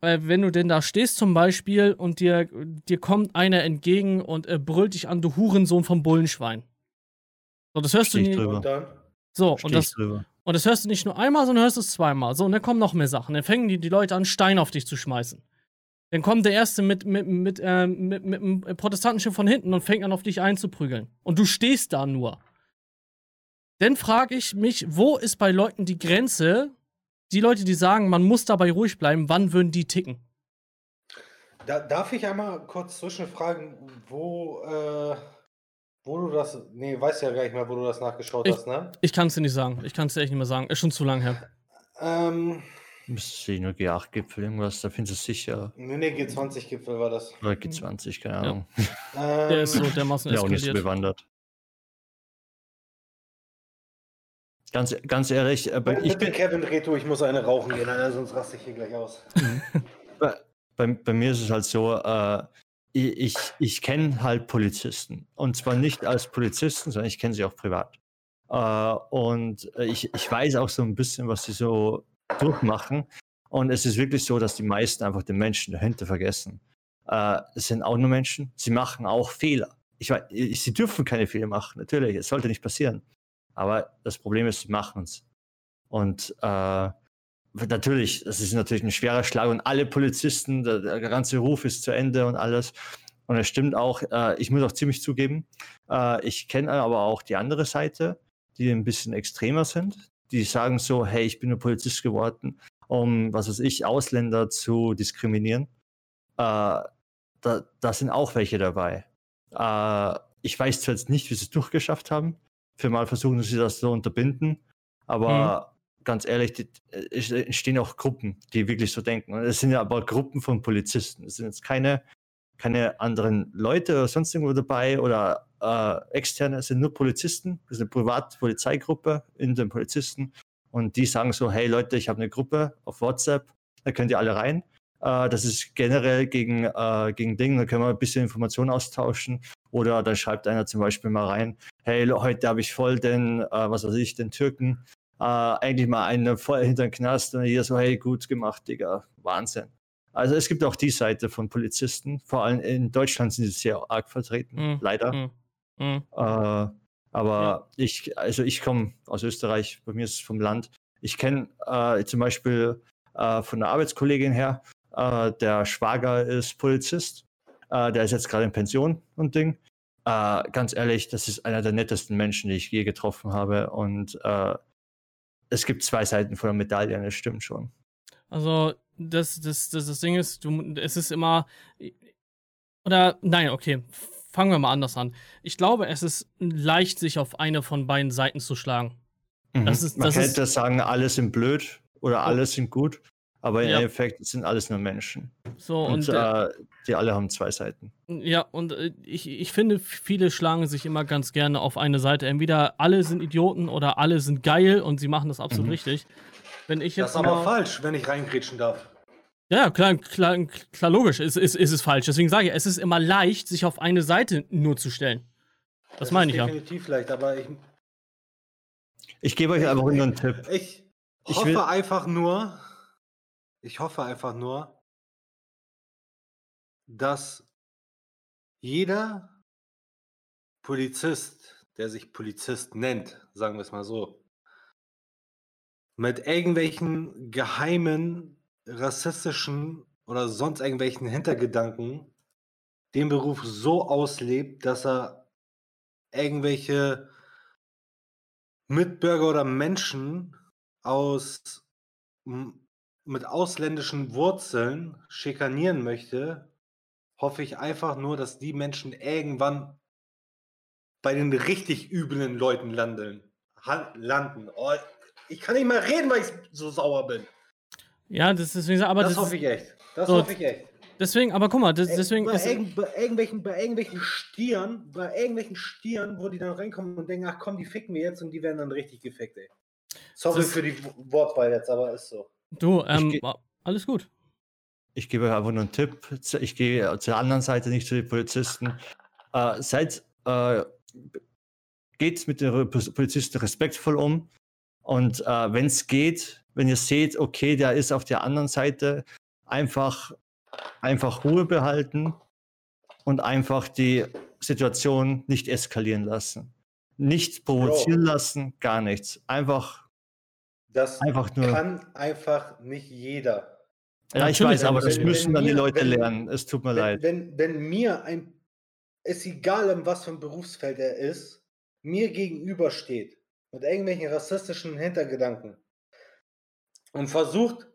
äh, wenn du denn da stehst zum Beispiel und dir, dir kommt einer entgegen und äh, brüllt dich an, du Hurensohn vom Bullenschwein. So, das hörst Steh du nie. drüber. Und dann? So, Steh und das, drüber. und das hörst du nicht nur einmal, sondern hörst es zweimal. So, und dann kommen noch mehr Sachen. Dann fangen die, die Leute an, Steine auf dich zu schmeißen. Dann kommt der Erste mit, mit, mit, ähm, mit, mit einem Protestantenschiff von hinten und fängt an, auf dich einzuprügeln. Und du stehst da nur. Dann frage ich mich, wo ist bei Leuten die Grenze? Die Leute, die sagen, man muss dabei ruhig bleiben, wann würden die ticken? Da, darf ich einmal kurz zwischenfragen, wo, äh, wo du das. Nee, weißt ja gar nicht mehr, wo du das nachgeschaut Ich- hast, ne? Ich kann es dir nicht sagen. Ich kann es dir echt nicht mehr sagen. Ist schon zu lang her. Ähm, Müsste ich nur G8-Gipfel, irgendwas, da findest du sicher. nee, nee, G20-Gipfel war das. Oder G20, keine Ja. Ahnung. Ähm, Der ist so dermaßen Ja, auch nicht so eskaliert. bewandert. Ganz, ganz ehrlich, aber ich Bitte, bin, Kevin Reto, ich muss eine rauchen gehen, sonst raste ich hier gleich aus. bei, bei, bei mir ist es halt so, äh, ich, ich, ich kenne halt Polizisten. Und zwar nicht als Polizisten, sondern ich kenne sie auch privat. Äh, und äh, ich, ich weiß auch so ein bisschen, was sie so durchmachen. Und es ist wirklich so, dass die meisten einfach den Menschen dahinter vergessen. Äh, es sind auch nur Menschen, sie machen auch Fehler. Ich weiß, ich- sie dürfen keine Fehler machen, natürlich, es sollte nicht passieren. Aber das Problem ist, sie machen es. Und äh, natürlich, das ist natürlich ein schwerer Schlag und alle Polizisten, der, der ganze Ruf ist zu Ende und alles. Und es stimmt auch, äh, ich muss auch ziemlich zugeben, äh, ich kenne aber auch die andere Seite, die ein bisschen extremer sind. Die sagen so, hey, ich bin nur Polizist geworden, um, was weiß ich, Ausländer zu diskriminieren. Äh, da, da sind auch welche dabei. Äh, ich weiß zwar jetzt nicht, wie sie es durchgeschafft haben. Für mal versuchen sie das zu unterbinden. Aber ganz ehrlich, die, es entstehen auch Gruppen, die wirklich so denken. Und es sind ja aber Gruppen von Polizisten. Es sind jetzt keine, keine anderen Leute oder sonst irgendwo dabei oder äh, externe, es sind nur Polizisten. Das ist eine Privatpolizeigruppe in den Polizisten. Und die sagen so, hey Leute, ich habe eine Gruppe auf WhatsApp, da könnt ihr alle rein. Äh, das ist generell gegen, äh, gegen Dinge, da können wir ein bisschen Informationen austauschen. Oder dann schreibt einer zum Beispiel mal rein, hey, heute habe ich voll den, äh, was weiß ich, den Türken äh, eigentlich mal einen voll hinter den Knast und jeder so, hey, gut gemacht, Digga, Wahnsinn. Also es gibt auch die Seite von Polizisten, vor allem in Deutschland sind sie sehr arg vertreten, Mhm. leider. Mhm. Mhm. Äh, aber ich, also ich komme aus Österreich, bei mir ist es vom Land. Ich kenne äh, zum Beispiel äh, von einer Arbeitskollegin her, äh, der Schwager ist Polizist, äh, der ist jetzt gerade in Pension und Ding. Äh, ganz ehrlich, das ist einer der nettesten Menschen, die ich je getroffen habe. Und äh, es gibt zwei Seiten von der Medaille, das stimmt schon. Also, das, das, das, das Ding ist, du, es ist immer. Oder, nein, okay, fangen wir mal anders an. Ich glaube, es ist leicht, sich auf eine von beiden Seiten zu schlagen. Das ist- Man das könnte ist- Mhm. sagen, alle sind blöd oder alle sind gut, aber im Ja. Endeffekt sind alles nur Menschen. So, Und, und, äh, äh, die alle haben zwei Seiten. ja, und äh, ich, ich finde, viele schlagen sich immer ganz gerne auf eine Seite. Entweder alle sind Idioten oder alle sind geil und sie machen das absolut Mhm. richtig. Wenn ich Das jetzt ist aber falsch, wenn ich reingrätschen darf. Ja, klar, klar, klar logisch, ist, ist, ist es falsch. Deswegen sage ich, es ist immer leicht, sich auf eine Seite nur zu stellen. Das Es meine ich ja. Definitiv leicht, aber ich, Ich gebe euch Ich- einfach nur einen Tipp. ich Ich hoffe will- einfach nur, ich hoffe einfach nur, dass jeder Polizist, der sich Polizist nennt, sagen wir es mal so, mit irgendwelchen geheimen, rassistischen oder sonst irgendwelchen Hintergedanken den Beruf so auslebt, dass er irgendwelche Mitbürger oder Menschen aus mit ausländischen Wurzeln schikanieren möchte, hoffe ich einfach nur, dass die Menschen irgendwann bei den richtig üblen Leuten landen. Landen. Oh, ich kann nicht mal reden, weil ich so sauer bin. Ja, das ist deswegen, aber das, das, hoffe ich echt. Das so, hoffe ich echt. deswegen, aber guck mal, das, deswegen bei, ist, irgend, bei, irgendwelchen, bei irgendwelchen Stieren, bei irgendwelchen Stieren, wo die dann reinkommen und denken, ach komm, die ficken wir jetzt und die werden dann richtig gefickt, ey. Sorry für die Wo- Wortwahl jetzt, aber ist so. Du, ähm, alles gut. Ich gebe euch einfach nur einen Tipp. Ich gehe zur anderen Seite, nicht zu den Polizisten. Äh, seid, äh, geht mit den Polizisten respektvoll um. Und äh, wenn es geht, wenn ihr seht, okay, der ist auf der anderen Seite, einfach, einfach Ruhe behalten und einfach die Situation nicht eskalieren lassen. Nicht provozieren Bro. lassen, gar nichts. Einfach. Das einfach nur. kann einfach nicht jeder. Ja, ich weiß, aber das müssen wenn dann mir, die Leute wenn, lernen. Es tut mir wenn, leid. Wenn, wenn mir ein, ist egal, in was für ein Berufsfeld er ist, mir gegenübersteht mit irgendwelchen rassistischen Hintergedanken und versucht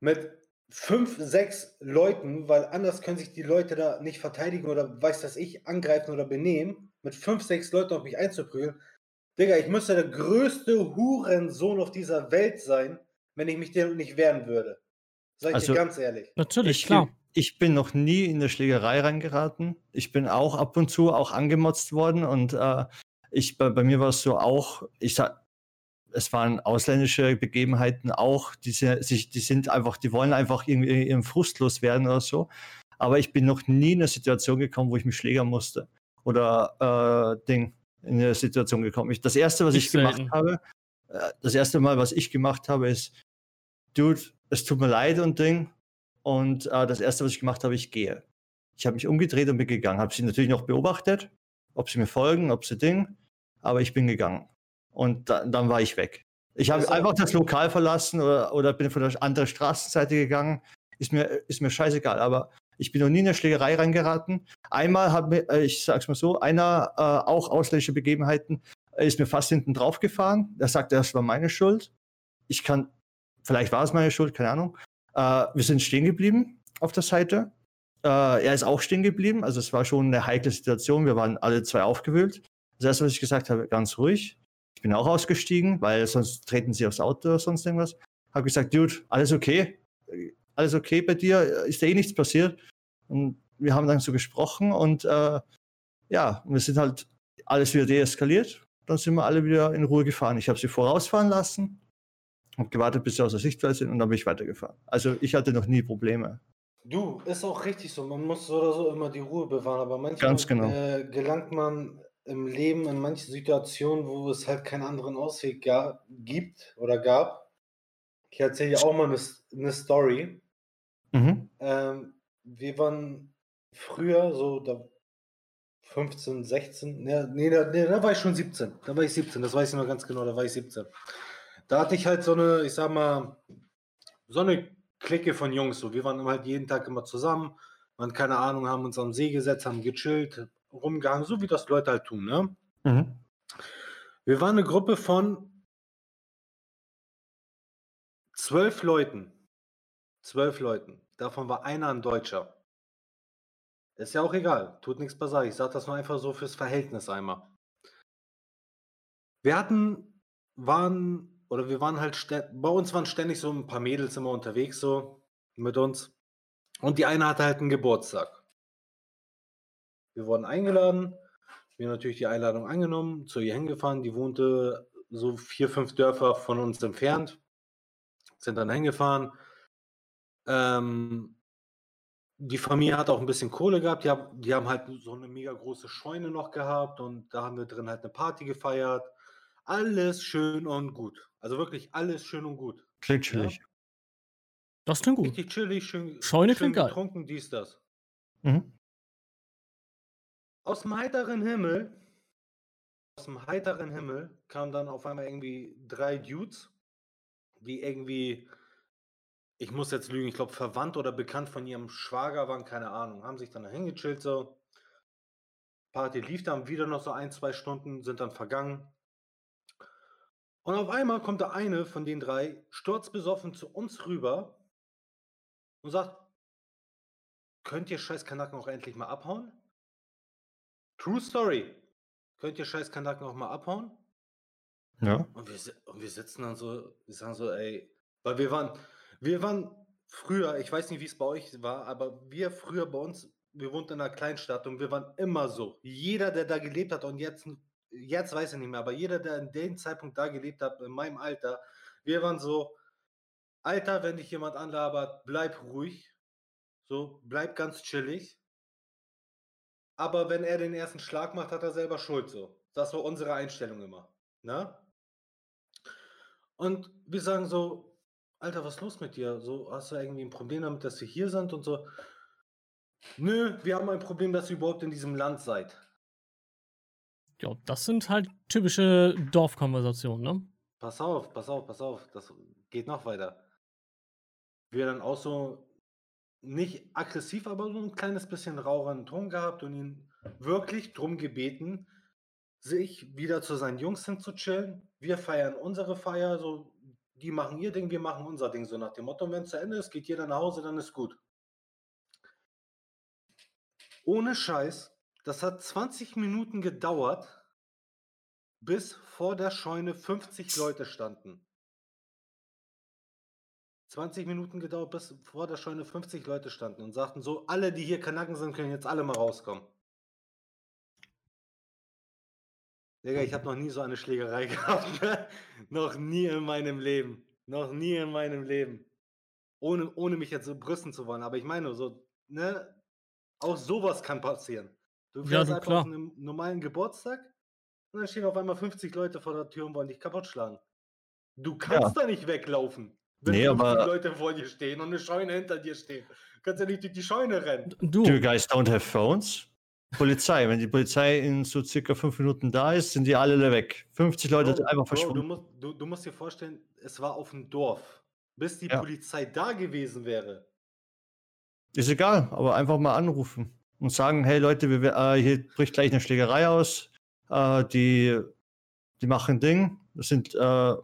mit fünf, sechs Leuten, weil anders können sich die Leute da nicht verteidigen oder weiß das ich, angreifen oder benehmen, mit fünf, sechs Leuten auf mich einzuprügeln. Digga, ich müsste der größte Hurensohn auf dieser Welt sein, wenn ich mich dem nicht wehren würde. Sag ich also, dir ganz ehrlich. Natürlich, ich, klar. Ich bin noch nie in eine Schlägerei reingeraten. Ich bin auch ab und zu auch angemotzt worden und äh, ich, bei, bei mir war es so auch, ich sag, es waren ausländische Begebenheiten auch, die, sich, die sind einfach, die wollen einfach irgendwie ihren Frust loswerden oder so. Aber ich bin noch nie in eine Situation gekommen, wo ich mich schlägern musste. Oder äh, Ding, in eine Situation gekommen. Ich, das erste, was ich, ich gemacht habe, äh, das erste Mal, was ich gemacht habe, ist, Dude, es tut mir leid und Ding. Und äh, das erste, was ich gemacht habe, ich gehe. Ich habe mich umgedreht und bin gegangen. Habe sie natürlich noch beobachtet, ob sie mir folgen, ob sie Ding. Aber ich bin gegangen. Und da, dann war ich weg. Ich habe einfach das Lokal verlassen oder, oder bin von der anderen Straßenseite gegangen. Ist mir, ist mir scheißegal. Aber ich bin noch nie in eine Schlägerei reingeraten. Einmal mir, äh, ich sag's mal so, einer, äh, auch ausländische Begebenheiten, ist mir fast hinten drauf gefahren. Der sagte, das war meine Schuld. Ich kann, vielleicht war es meine Schuld, keine Ahnung. Äh, wir sind stehen geblieben auf der Seite. Äh, er ist auch stehen geblieben. Also es war schon eine heikle Situation. Wir waren alle zwei aufgewühlt. Das erste, was ich gesagt habe, ganz ruhig bin auch ausgestiegen, weil sonst treten sie aufs Auto oder sonst irgendwas. Habe gesagt, Dude, alles okay? Alles okay bei dir? Ist eh nichts passiert? Und wir haben dann so gesprochen und äh, ja, wir sind halt alles wieder deeskaliert. Dann sind wir alle wieder in Ruhe gefahren. Ich habe sie vorausfahren lassen, habe gewartet, bis sie aus der Sichtweite sind und dann bin ich weitergefahren. Also ich hatte noch nie Probleme. Du, ist auch richtig so. Man muss so oder so immer die Ruhe bewahren, aber manchmal genau. äh, gelangt man im Leben in manchen Situationen, wo es halt keinen anderen Ausweg gibt oder gab. Ich erzähle dir auch mal eine, eine Story. Mhm. Ähm, wir waren früher so da 15, 16, ne, nee, da, nee, da war ich schon 17. Da war ich 17, das weiß ich noch ganz genau, da war ich 17. Da hatte ich halt so eine, ich sag mal, so eine Clique von Jungs. So. Wir waren halt jeden Tag immer zusammen, waren keine Ahnung, haben uns am See gesetzt, haben gechillt, rumgehangen, so wie das Leute halt tun, ne? Mhm. Wir waren eine Gruppe von zwölf Leuten. Zwölf Leuten. Davon war einer ein Deutscher. Ist ja auch egal, tut nichts beiseite. Ich sage das nur einfach so fürs Verhältnis einmal. Wir hatten, waren, oder wir waren halt, bei uns waren ständig so ein paar Mädels immer unterwegs, so mit uns. Und die eine hatte halt einen Geburtstag. Wir wurden eingeladen. Wir natürlich die Einladung angenommen, zu ihr hingefahren. Die wohnte so vier, fünf Dörfer von uns entfernt. Sind dann hingefahren. Ähm, die Familie hat auch ein bisschen Kohle gehabt. Die haben, die haben halt so eine mega große Scheune noch gehabt und da haben wir drin halt eine Party gefeiert. Alles schön und gut. Also wirklich alles schön und gut. Klingt chillig. Ja? Das klingt gut. Richtig chillig, schön, Scheune schön klingt getrunken, geil. dies, das. Mhm. Aus dem heiteren Himmel, aus dem heiteren Himmel kamen dann auf einmal irgendwie drei Dudes, die irgendwie, ich muss jetzt lügen, ich glaube verwandt oder bekannt von ihrem Schwager waren, keine Ahnung, haben sich dann hingechillt so. Party lief dann wieder noch so ein, zwei Stunden, sind dann vergangen. Und auf einmal kommt der eine von den drei sturzbesoffen zu uns rüber und sagt, könnt ihr scheiß Kanaken auch endlich mal abhauen? True Story. Könnt ihr scheiß Kanaken auch mal abhauen? Ja. Und wir, und wir sitzen dann so, wir sagen so, ey, weil wir waren, wir waren früher, ich weiß nicht, wie es bei euch war, aber wir früher bei uns, wir wohnten in einer Kleinstadt und wir waren immer so. Jeder, der da gelebt hat und jetzt, jetzt weiß ich nicht mehr, aber jeder, der in dem Zeitpunkt da gelebt hat, in meinem Alter, wir waren so, Alter, wenn dich jemand anlabert, bleib ruhig. So, bleib ganz chillig. Aber wenn er den ersten Schlag macht, hat er selber Schuld so. Das war unsere Einstellung immer. Ne? Und wir sagen so, Alter, was ist los mit dir? So, hast du irgendwie ein Problem damit, dass wir hier sind und so? Nö, wir haben ein Problem, dass ihr überhaupt in diesem Land seid. Ja, das sind halt typische Dorfkonversationen, ne? Pass auf, pass auf, pass auf, das geht noch weiter. Wir dann auch so nicht aggressiv, aber so ein kleines bisschen raueren Ton gehabt und ihn wirklich drum gebeten, sich wieder zu seinen Jungs hinzuchillen. Wir feiern unsere Feier, so die machen ihr Ding, wir machen unser Ding, so nach dem Motto, wenn es zu Ende ist, geht jeder nach Hause, dann ist gut. Ohne Scheiß, das hat 20 Minuten gedauert, bis vor der Scheune 50 Leute standen. 20 Minuten gedauert, bis vor der Scheune 50 Leute standen und sagten so, alle, die hier Kanaken sind, können jetzt alle mal rauskommen. Digga, ich habe noch nie so eine Schlägerei *laughs* gehabt. Noch nie in meinem Leben. Noch nie in meinem Leben. Ohne, ohne mich jetzt so brüsten zu wollen. Aber ich meine, so, ne? Auch sowas kann passieren. Du Ja, fährst du, einfach klar. auf einem normalen Geburtstag und dann stehen auf einmal 50 Leute vor der Tür und wollen dich kaputt schlagen. Du kannst da nicht weglaufen, wenn Nee, 50 aber- Leute vor dir stehen und eine Scheune hinter dir steht. Du kannst ja nicht durch die Scheune rennen. Du, Do you guys don't have phones? Polizei, wenn die Polizei in so circa fünf Minuten da ist, sind die alle weg. 50 Leute sind einfach Bro, du, verschwunden. musst, du, du musst dir vorstellen, es war auf dem Dorf. Bis die Ja. Polizei da gewesen wäre. Ist egal, aber einfach mal anrufen und sagen, hey Leute, wir, wir- äh, hier bricht gleich eine Schlägerei aus. Äh, die, die machen ein Ding, das sind äh,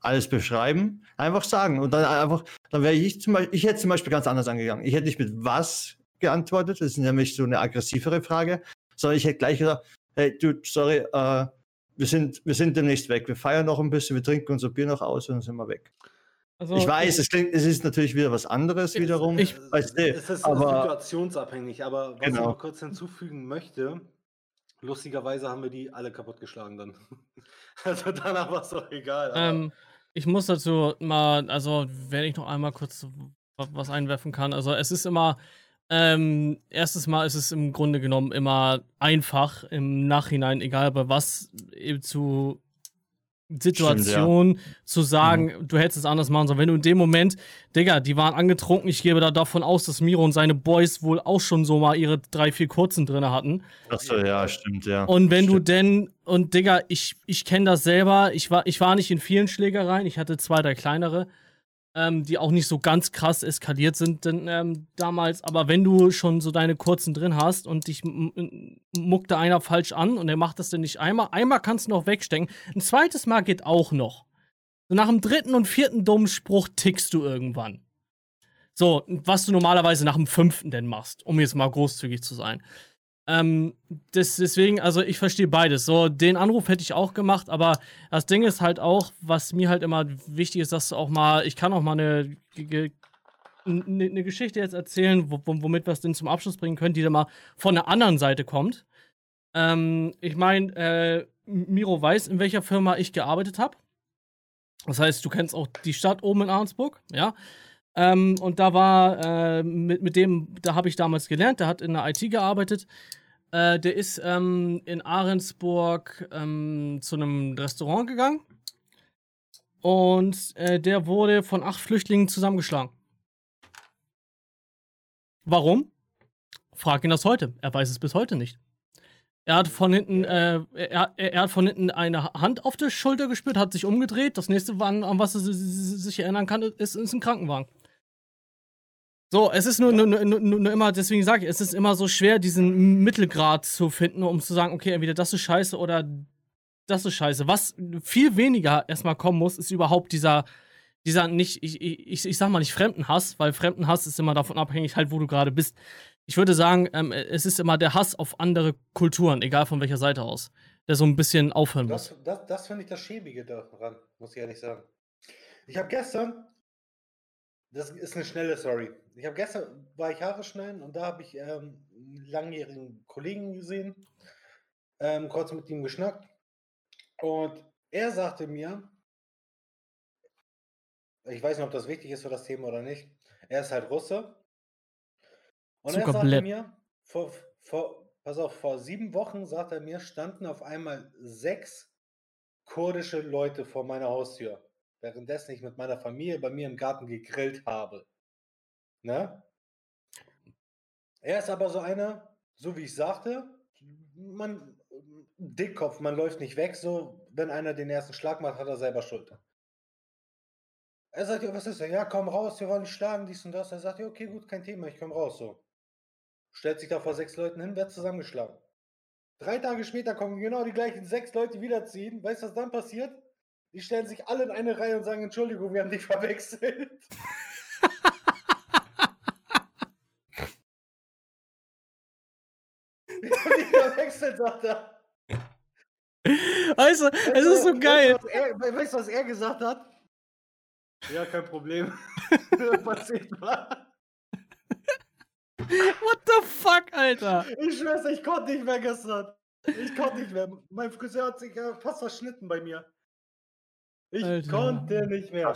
alles beschreiben. Einfach sagen. Und dann einfach, dann wäre ich zum Beispiel, ich hätte zum Beispiel ganz anders angegangen. Ich hätte nicht mit was geantwortet, das ist nämlich so eine aggressivere Frage, sondern ich hätte gleich gesagt, hey dude, sorry, äh, wir sind, wir sind demnächst weg. Wir feiern noch ein bisschen, wir trinken unser Bier noch aus und dann sind wir weg. also, ich weiß, es klingt, es ist natürlich wieder was anderes Ich- wiederum. ich- weiß nicht, es ist aber- situationsabhängig, aber was ich Genau. noch kurz hinzufügen möchte, lustigerweise haben wir die alle kaputtgeschlagen dann. *laughs* Also danach war es doch egal. Ähm, ich muss dazu mal, also wenn ich noch einmal kurz wa- was einwerfen kann, also es ist immer, ähm, erstes Mal ist es im Grunde genommen immer einfach im Nachhinein, egal bei was, eben zu Situation zu sagen, du hättest es anders machen sollen. Wenn du in dem Moment, Digga, die waren angetrunken, ich gebe da davon aus, dass Miro und seine Boys wohl auch schon so mal ihre drei, vier kurzen drin hatten. Achso, ja, stimmt, ja. Und wenn du Stimmt. denn, und Digga, ich, ich kenne das selber, ich war, ich war nicht in vielen Schlägereien, ich hatte zwei, drei kleinere, ähm, die auch nicht so ganz krass eskaliert sind denn, ähm, damals, aber wenn du schon so deine kurzen drin hast und dich muckt da einer falsch an und er macht das dann nicht einmal, einmal kannst du noch wegstecken, ein zweites Mal geht auch noch. So nach dem dritten und vierten dummen Spruch tickst du irgendwann. So, was du normalerweise nach dem fünften denn machst, um jetzt mal großzügig zu sein. Ähm, das, deswegen, also ich verstehe beides. So, den Anruf hätte ich auch gemacht, aber das Ding ist halt auch, was mir halt immer wichtig ist, dass du auch mal, ich kann auch mal eine, eine, eine Geschichte jetzt erzählen, wo, wo- womit wir es denn zum Abschluss bringen können, die dann mal von der anderen Seite kommt. Ähm, ich meine, äh, Miro weiß, in welcher Firma ich gearbeitet habe. Das heißt, du kennst auch die Stadt oben in Arnsburg, ja. Ähm, und da war, äh, mit, mit dem, da habe ich damals gelernt, der hat in der IT gearbeitet. Äh, der ist ähm, in Ahrensburg ähm, zu einem Restaurant gegangen. Und äh, der wurde von acht Flüchtlingen zusammengeschlagen. Warum? Frag ihn das heute. Er weiß es bis heute nicht. Er hat von hinten, äh, er, er, hat von hinten eine Hand auf der Schulter gespürt, hat sich umgedreht. Das nächste, an, an was er si- si- sich erinnern kann, ist, ist ein Krankenwagen. So, es ist nur, nur, nur, nur immer, deswegen sage ich, es ist immer so schwer, diesen Mittelgrad zu finden, um zu sagen, okay, entweder das ist scheiße oder das ist scheiße. Was viel weniger erstmal kommen muss, ist überhaupt dieser, dieser nicht, ich, ich, ich sag mal nicht Fremdenhass, weil Fremdenhass ist immer davon abhängig, halt, wo du gerade bist. Ich würde sagen, ähm, es ist immer der Hass auf andere Kulturen, egal von welcher Seite aus, der so ein bisschen aufhören muss. Das, das, das finde ich das Schäbige daran, muss ich ehrlich sagen. Ich habe gestern, das ist eine schnelle Story. Ich habe gestern, war ich Haare schneiden und da habe ich ähm, einen langjährigen Kollegen gesehen, ähm, kurz mit ihm geschnackt. Und er sagte mir, ich weiß nicht, ob das wichtig ist für das Thema oder nicht, er ist halt Russe. Und er sagte Zuckerblät. mir, vor, vor, pass auf, vor sieben Wochen, sagt er mir, standen auf einmal sechs kurdische Leute vor meiner Haustür. währenddessen ich mit meiner Familie bei mir im Garten gegrillt habe. Ne? Er ist aber so einer, so wie ich sagte, man, Dickkopf, man läuft nicht weg, so, wenn einer den ersten Schlag macht, hat er selber Schuld. Er sagt, ja, was ist denn? Ja, komm raus, wir wollen schlagen, dies und das. Er sagt, ja, okay, gut, kein Thema, ich komm raus, so. Stellt sich da vor sechs Leuten hin, wird zusammengeschlagen. Drei Tage später kommen genau die gleichen sechs Leute wiederziehen. Weißt du, was dann passiert? Die stellen sich alle in eine Reihe und sagen, Entschuldigung, wir haben dich verwechselt. *laughs* wir haben dich verwechselt, sagt er. Weißt du, es ist so geil. Weißt du, was er, weißt du, was er gesagt hat? Ja, kein Problem. *laughs* Passiert mal. What the fuck, Alter? Ich schwör's, ich konnte nicht mehr gestern. Ich konnte nicht mehr. Mein Friseur hat sich ja fast verschnitten bei mir. Ich Alter. konnte nicht mehr.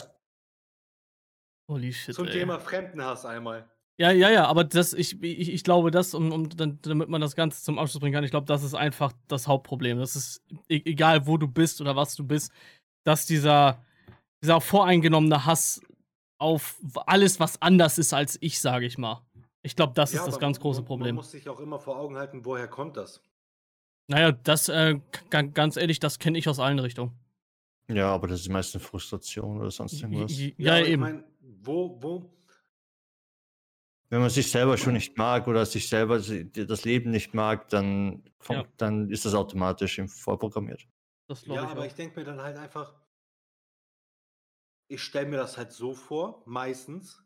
Holy shit. Zum ey. Thema Fremdenhass einmal. Ja, ja, ja, aber das, ich, ich, ich glaube, das, um, um, damit man das Ganze zum Abschluss bringen kann, ich glaube, das ist einfach das Hauptproblem. Das ist e egal, wo du bist oder was du bist, dass dieser, dieser voreingenommene Hass auf alles, was anders ist als ich, sage ich mal. Ich glaube, das ist das ganz große man, Problem. Man muss sich auch immer vor Augen halten, woher kommt das? Naja, das, äh, ganz ehrlich, das kenne ich aus allen Richtungen. Ja, aber das ist meistens Frustration oder sonst irgendwas. J- Ja, aber ich eben. mein, wo, wo, Wenn man sich selber schon nicht mag oder sich selber das Leben nicht mag, dann, vom- Ja. dann ist das automatisch im vorprogrammiert. Das glaube ja, ich. aber auch. ich denke mir dann halt einfach, ich stelle mir das halt so vor, meistens,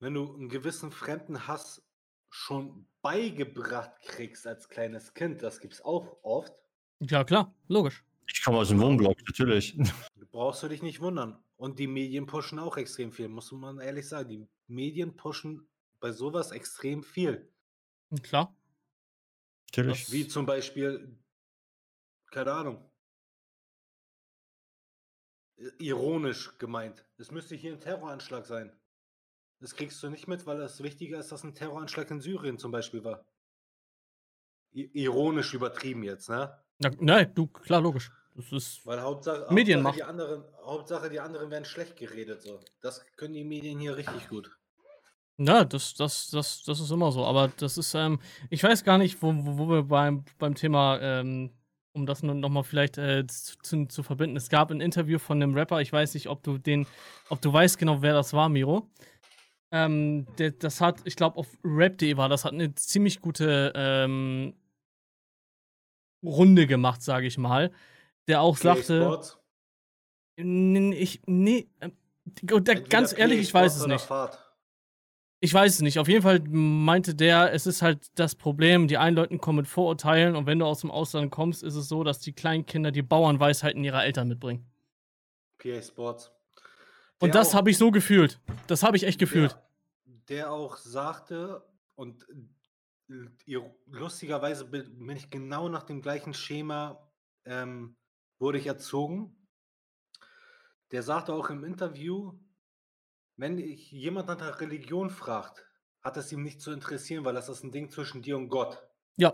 wenn du einen gewissen fremden Hass schon beigebracht kriegst als kleines Kind, das gibt's auch oft, ja, klar, logisch. Ich komme aus dem Wohnblock, natürlich. *laughs* brauchst du dich nicht wundern. Und die Medien pushen auch extrem viel, muss man ehrlich sagen. Die Medien pushen bei sowas extrem viel. Klar. natürlich. Wie zum Beispiel, keine Ahnung, ironisch gemeint. Es müsste hier ein Terroranschlag sein. Das kriegst du nicht mit, weil es wichtiger ist, dass ein Terroranschlag in Syrien zum Beispiel war. I ironisch übertrieben jetzt, ne? Na, nein, du, klar, logisch. Das ist. Weil Hauptsache, Medienmacht. Hauptsache, die anderen, Hauptsache die anderen werden schlecht geredet. So. Das können die Medien hier richtig gut. Ja, das, das, das, das ist immer so. Aber das ist, ähm, ich weiß gar nicht, wo, wo, wo wir beim, beim Thema, ähm, um das nochmal vielleicht äh, zu, zu verbinden. Es gab ein Interview von einem Rapper, ich weiß nicht, ob du den, ob du weißt genau, wer das war, Miro. Ähm, der, das hat, ich glaube, auf rap.de war, das hat eine ziemlich gute ähm, Runde gemacht, sage ich mal. Der auch PA sagte. Sports, N- Ich, nee, entweder ganz ehrlich, ich weiß es nicht. Fahrt. Ich weiß es nicht. Auf jeden Fall meinte der, es ist halt das Problem, die einen Leuten kommen mit Vorurteilen und wenn du aus dem Ausland kommst, ist es so, dass die kleinen Kinder die Bauernweisheiten ihrer Eltern mitbringen. PA Sports. Und Der das auch- habe ich so gefühlt. Das habe ich echt gefühlt. Der, der auch sagte, und lustigerweise bin bin ich genau nach dem gleichen Schema, ähm, wurde ich erzogen. Der sagte auch im Interview, wenn dich jemand nach der Religion fragt, hat es ihm nicht zu interessieren, weil das ist ein Ding zwischen dir und Gott. Ja.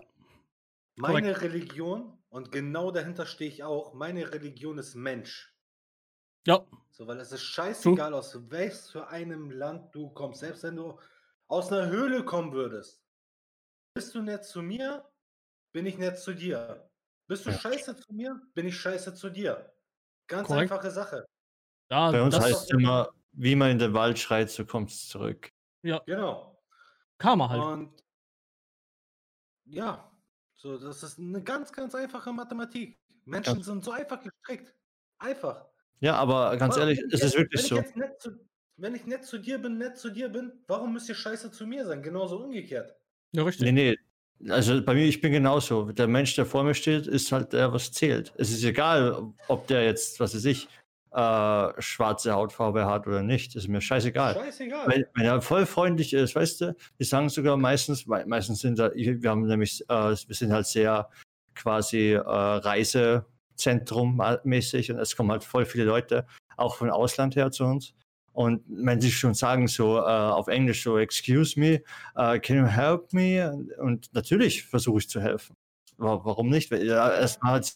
Meine Religion, und genau dahinter stehe ich auch, meine Religion ist Mensch. Ja, So, weil es ist scheißegal, aus welches für einem Land du kommst. Selbst wenn du aus einer Höhle kommen würdest. Bist du nett zu mir, bin ich nett zu dir. Bist du Ja. scheiße zu mir, bin ich scheiße zu dir. Ganz Korrekt. einfache Sache. ja Bei uns das heißt es immer, wie man in den Wald schreit, so kommt es zurück. Genau. Karma halt. Und ja, so, das ist eine ganz, ganz einfache Mathematik. Menschen Ganz- sind so einfach gestrickt. Einfach. Ja, aber ganz Warum- ehrlich, es ist wirklich wenn so. Zu, wenn ich nett zu dir bin, nett zu dir bin, warum müsst ihr scheiße zu mir sein? Genauso umgekehrt. Ja, richtig. Nee, nee. Also bei mir, ich bin genauso. Der Mensch, der vor mir steht, ist halt der, was zählt. Es ist egal, ob der jetzt, was weiß ich, äh, schwarze Hautfarbe hat oder nicht. Ist mir scheißegal. Scheißegal. Wenn, wenn er voll freundlich ist, weißt du, die sagen sogar meistens, meistens sind da, wir haben nämlich, äh, wir sind halt sehr quasi äh, Reisezentrum mäßig und es kommen halt voll viele Leute, auch von Ausland her zu uns. Und wenn sie schon sagen so äh, auf Englisch so, excuse me, äh, can you help me? Und natürlich versuche ich zu helfen. Wa- Warum nicht? Erstmal hat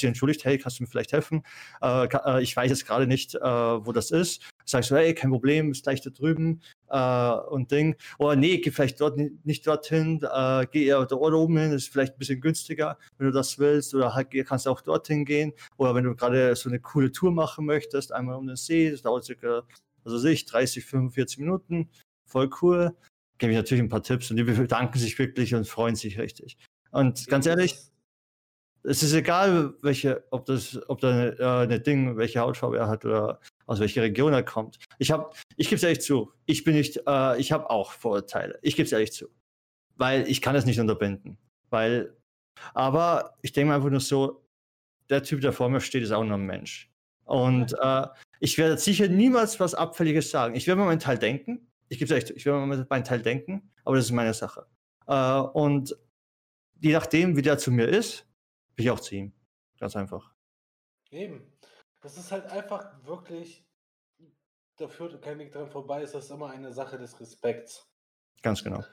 sich entschuldigt, hey, kannst du mir vielleicht helfen? Äh, äh, ich weiß jetzt gerade nicht, äh, wo das ist. Sagst du, hey, kein Problem, ist gleich da drüben äh, und Ding. Oder nee, geh vielleicht dort nicht dorthin, äh, geh eher dort oben hin, ist vielleicht ein bisschen günstiger, wenn du das willst. Oder halt kannst du auch dorthin gehen. Oder wenn du gerade so eine coole Tour machen möchtest, einmal um den See, das dauert circa, also sich 30, 45 Minuten. Voll cool. Gebe ich natürlich ein paar Tipps und die bedanken sich wirklich und freuen sich richtig. Und ganz ehrlich, es ist egal, welche, ob das, ob da eine, äh, eine Ding, welche Hautfarbe er hat oder aus welcher Region er kommt. Ich habe, ich gebe es ehrlich zu, ich bin nicht, äh, ich habe auch Vorurteile. Ich gebe es ehrlich zu, weil ich kann es nicht unterbinden, weil, aber ich denke mir einfach nur so, der Typ, der vor mir steht, ist auch nur ein Mensch. Und äh, ich werde sicher niemals was Abfälliges sagen. Ich werde mal meinen Teil denken. Ich gebe es ehrlich zu, ich werde mal meinen Teil denken, aber das ist meine Sache. Äh, und je nachdem, wie der zu mir ist, ich auch zu ihm. Ganz einfach. Eben. Das ist halt einfach wirklich, da führt kein Weg dran vorbei, ist das immer eine Sache des Respekts. Ganz genau.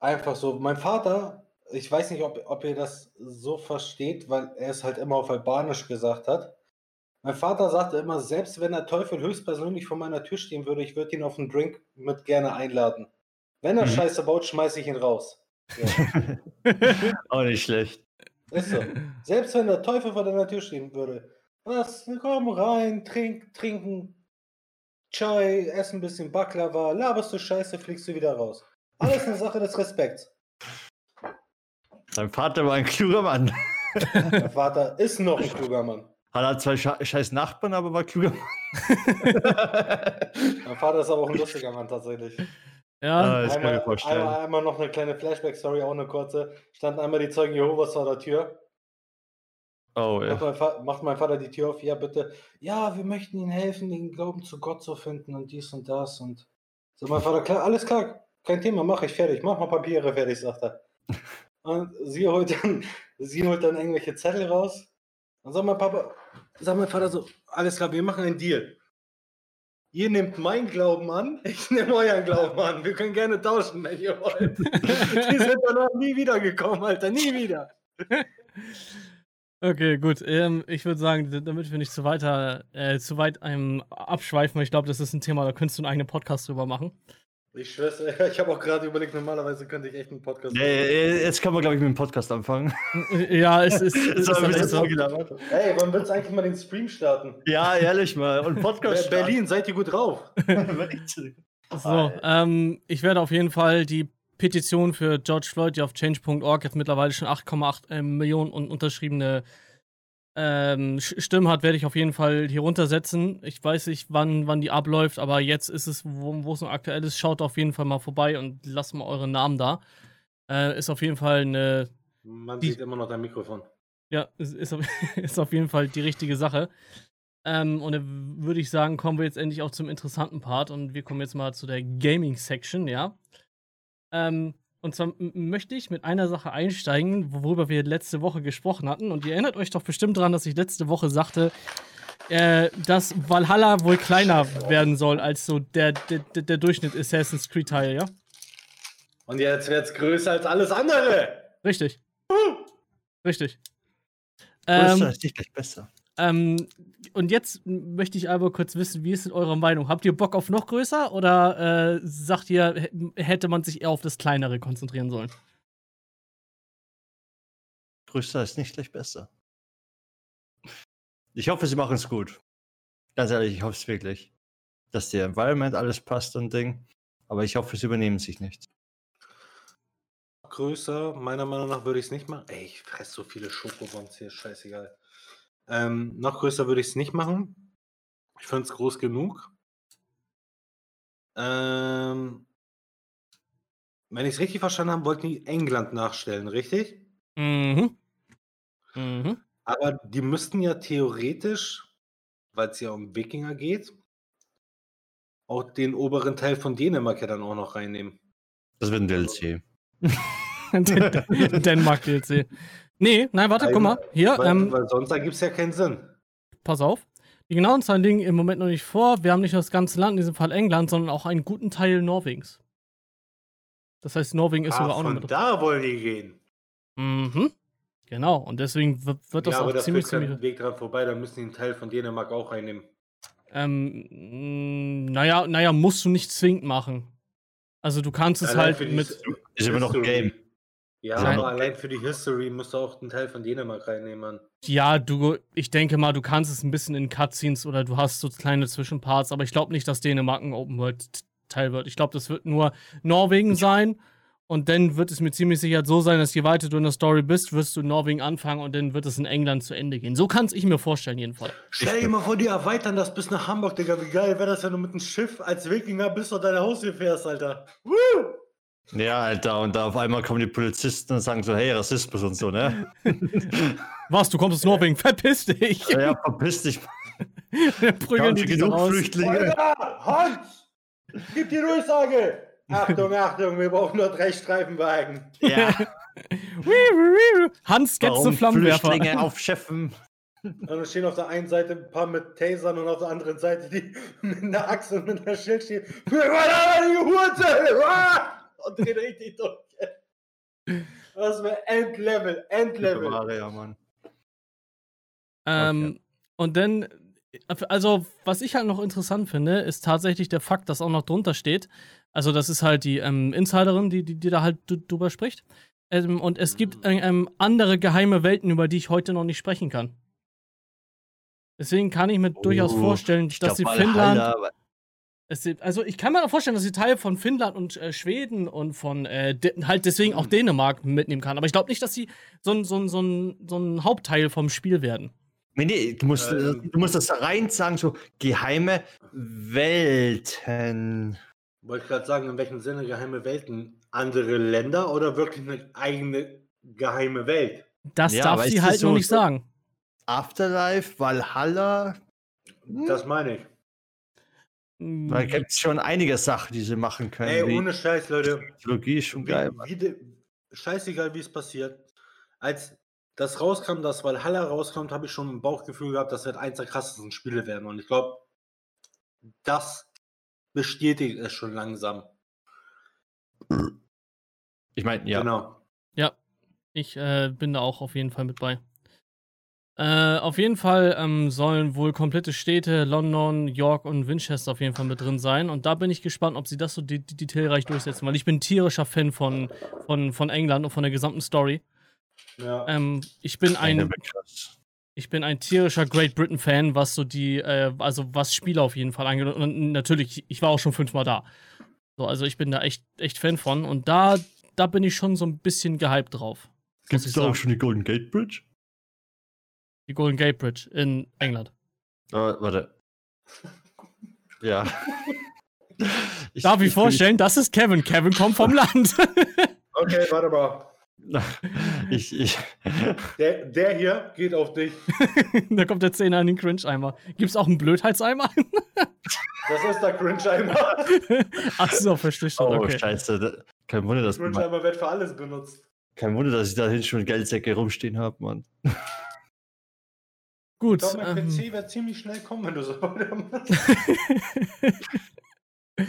Einfach so. Mein Vater, ich weiß nicht, ob, ob ihr das so versteht, weil er es halt immer auf Albanisch gesagt hat. Mein Vater sagte immer, selbst wenn der Teufel höchstpersönlich vor meiner Tür stehen würde, ich würde ihn auf einen Drink mit gerne einladen. Wenn er mhm. Scheiße baut, schmeiße ich ihn raus. Ja. *laughs* *laughs* Auch nicht schlecht. Ist so. Selbst wenn der Teufel vor deiner Tür stehen würde. Was? Komm rein, trink, trinken, Chai, ess ein bisschen Baklava, laberst du Scheiße, fliegst du wieder raus. Alles eine Sache des Respekts. Dein Vater war ein kluger Mann. Mein Vater ist noch ein kluger Mann. Hat er zwei scheiß Nachbarn, aber war kluger Mann. *laughs* mein Vater ist aber auch ein lustiger Mann tatsächlich. Ja, ah, das einmal, kann ich vorstellen. Einmal, einmal noch eine kleine Flashback-Story, auch eine kurze. Standen einmal die Zeugen Jehovas vor der Tür. Oh, ja. Macht mein, macht mein, Vater die Tür auf, ja, bitte. Ja, wir möchten Ihnen helfen, den Glauben zu Gott zu finden und dies und das. Und so, mein Vater, klar, alles klar, kein Thema, mach ich fertig, mach mal Papiere fertig, sagt er. *laughs* Und sie holt dann, sie holt dann irgendwelche Zettel raus. Und sagt mein Papa, sagt mein Vater so, alles klar, wir machen einen Deal. Ihr nehmt meinen Glauben an, ich nehme euren Glauben an. Wir können gerne tauschen, wenn ihr wollt. Die sind danach nie wiedergekommen, Alter, nie wieder. Okay, gut. Ähm, ich würde sagen, damit wir nicht zu weiter, äh, zu weit einem abschweifen, ich glaube, das ist ein Thema, da könntest du einen eigenen Podcast drüber machen. Ich schwör's, *laughs* ich habe auch gerade überlegt, normalerweise könnte ich echt einen Podcast machen. Ja, jetzt können wir, glaube ich, mit dem Podcast anfangen. ja, es ist. *laughs* es ist halt so. Ey, wann willst du eigentlich mal den Stream starten? Ja, ehrlich mal. Und Podcast. Berlin, seid ihr gut drauf? *laughs* so, ähm, ich werde auf jeden Fall die Petition für George Floyd, die auf change.org jetzt mittlerweile schon 8,8 äh, Millionen unterschriebene ähm, Stimmen hat, werde ich auf jeden Fall hier runtersetzen. Ich weiß nicht, wann, wann die abläuft, aber jetzt ist es, wo, es noch aktuell ist, schaut auf jeden Fall mal vorbei und lasst mal eure Namen da. Äh, ist auf jeden Fall eine. Man die, sieht immer noch dein Mikrofon. Ja, ist, ist, auf, *laughs* ist auf jeden Fall die richtige Sache. Ähm, und dann würde ich sagen, kommen wir jetzt endlich auch zum interessanten Part und wir kommen jetzt mal zu der Gaming-Section, ja. Ähm, und zwar möchte ich mit einer Sache einsteigen, worüber wir letzte Woche gesprochen hatten. Und ihr erinnert euch doch bestimmt daran, dass ich letzte Woche sagte, äh, dass Valhalla wohl kleiner werden soll als so der, der, der Durchschnitt Assassin's Creed-Teil, ja? Und jetzt wird es größer als alles andere. Richtig. Richtig. Ähm, ist nicht gleich besser. Ähm, und jetzt möchte ich aber kurz wissen, wie ist denn eure Meinung? Habt ihr Bock auf noch größer oder äh, sagt ihr, hätte man sich eher auf das Kleinere konzentrieren sollen? Größer ist nicht gleich besser. Ich hoffe, sie machen es gut. Ganz ehrlich, ich hoffe es wirklich. Dass der Environment alles passt und Ding. Aber ich hoffe, sie übernehmen sich nicht. Größer, meiner Meinung nach würde ich es nicht machen. Ey, ich fresse so viele Schokobons hier, scheißegal. Ähm, noch größer würde ich es nicht machen. Ich finde es groß genug. Ähm, wenn ich es richtig verstanden habe, wollten die England nachstellen, richtig? Mhm. Mhm. Aber die müssten ja theoretisch, weil es ja um Wikinger geht, auch den oberen Teil von Dänemark ja dann auch noch reinnehmen. Das wird ein DLC. Dänemark DLC. Nee, nein, warte, guck mal. Hier. Weil, ähm, weil sonst ergibt es ja keinen Sinn. Pass auf. Die genauen Zahlen liegen im Moment noch nicht vor. Wir haben nicht nur das ganze Land, in diesem Fall England, sondern auch einen guten Teil Norwegens. Das heißt, Norwegen ist ah, sogar auch noch mit. da wollen die gehen. Mhm. Genau, und deswegen wird, wird das ja, aber auch das ziemlich, keinen ziemlich. Weg dran vorbei, da müssen die einen Teil von Dänemark auch einnehmen. Ähm, mh, naja, naja, musst du nicht zwingend machen. Also du kannst es Allein halt mit. Ist immer noch ein. Game. Ja, Nein. aber allein für die History musst du auch einen Teil von Dänemark reinnehmen. Mann. Ja, du, ich denke mal, du kannst es ein bisschen in Cutscenes oder du hast so kleine Zwischenparts, aber ich glaube nicht, dass Dänemark ein Open World Teil wird. Ich glaube, das wird nur Norwegen sein. Und dann wird es mir ziemlich sicher so sein, dass je weiter du in der Story bist, wirst du in Norwegen anfangen und dann wird es in England zu Ende gehen. So kann es ich mir vorstellen, jedenfalls. Stell dir mal vor, die erweitern das bis nach Hamburg, Digga. Wie geil wäre das, wenn du mit dem Schiff als Wikinger bis zu deiner Haustür fährst, Alter. Woo! Ja, Alter, und da auf einmal kommen die Polizisten und sagen so, hey, Rassismus und so, ne? *laughs* Was, du kommst aus Norwegen, verpiss dich! Ja, ja verpiss dich. *laughs* Prügeln Haben die genug raus. Flüchtlinge? Feuer! Hans! Gib die Durchsage! Achtung, Achtung, wir brauchen nur drei Streifenwagen. Ja, *laughs* Hans warum Flammenwerfer. Flüchtlinge aufschöpfen? Und dann stehen auf der einen Seite ein paar mit Tasern und auf der anderen Seite die mit einer Axt und mit einer Schild stehen. Wir wollen aber die Hurte! Und drehen richtig durch. Das wäre Endlevel, Endlevel. Ware, ja, Mann. Ähm, Und dann, also, was ich halt noch interessant finde, ist tatsächlich der Fakt, dass auch noch drunter steht. Also, das ist halt die ähm, Insiderin, die, die, die da halt drüber spricht. Ähm, und es gibt äh, ähm, andere geheime Welten, über die ich heute noch nicht sprechen kann. Deswegen kann ich mir durchaus Oh, vorstellen, Ich dass glaub, sie Finnland. Valhalla, Es, sind- also ich kann mir auch vorstellen, dass sie Teil von Finnland und äh, Schweden und von äh, de- halt deswegen auch Dänemark mitnehmen kann. Aber ich glaube nicht, dass sie so ein, so, ein, so, ein, so ein Hauptteil vom Spiel werden. Nee, nee, du musst, Ähm. du musst das rein sagen, so geheime Welten. Wollte ich gerade sagen, in welchem Sinne geheime Welten? Andere Länder oder wirklich eine eigene geheime Welt? Das Ja, darf sie halt das noch so- nicht sagen. Afterlife, Valhalla. Das meine ich. Da gibt es schon einige Sachen, die sie machen können. Ey, wie ohne Scheiß, Leute. Technologie ist schon Wie, geil. wie de, scheißegal, wie es passiert. Als das rauskam, dass Valhalla rauskommt, habe ich schon ein Bauchgefühl gehabt, das wird eins der krassesten Spiele werden. Und ich glaube, das bestätigt es schon langsam. Ich meine, ja. Genau. Ich äh, bin da auch auf jeden Fall mit bei. Äh, auf jeden Fall ähm, sollen wohl komplette Städte, London, York und Winchester auf jeden Fall mit drin sein. Und da bin ich gespannt, ob sie das so de de detailreich durchsetzen, weil ich bin ein tierischer Fan von, von, von England und von der gesamten Story. Ja. Ähm, ich bin ein, ich bin ein tierischer Great Britain Fan, was so die, äh, also was Spiele auf jeden Fall angeht. Und natürlich, ich war auch schon fünfmal da. So, also ich bin da echt, echt Fan von. Und da, da bin ich schon so ein bisschen gehypt drauf. Gibt es da sagen. auch schon die Golden Gate Bridge? Die Golden Gate Bridge in England. Oh, warte. Ja. *laughs* Ich, Darf ich ich- vorstellen, das ist Kevin. Kevin kommt vom *laughs* Land. Okay, warte mal. *laughs* Ich, ich, Der, der hier geht auf dich. da kommt der Zehner in den Cringe-Eimer. Gibt's auch einen Blödheitseimer? Das ist der Cringe-Eimer. Ach so, verstehe schon. oh, Okay. scheiße. da- Kein Wunder, dass, Cringe-Eimer wird für alles benutzt. kein Wunder, dass ich da hinten schon Geldsäcke rumstehen habe, Mann. Gut. Ich glaube, mein Ähm, PC wird ziemlich schnell kommen, wenn du so *laughs* weitermachst. *laughs*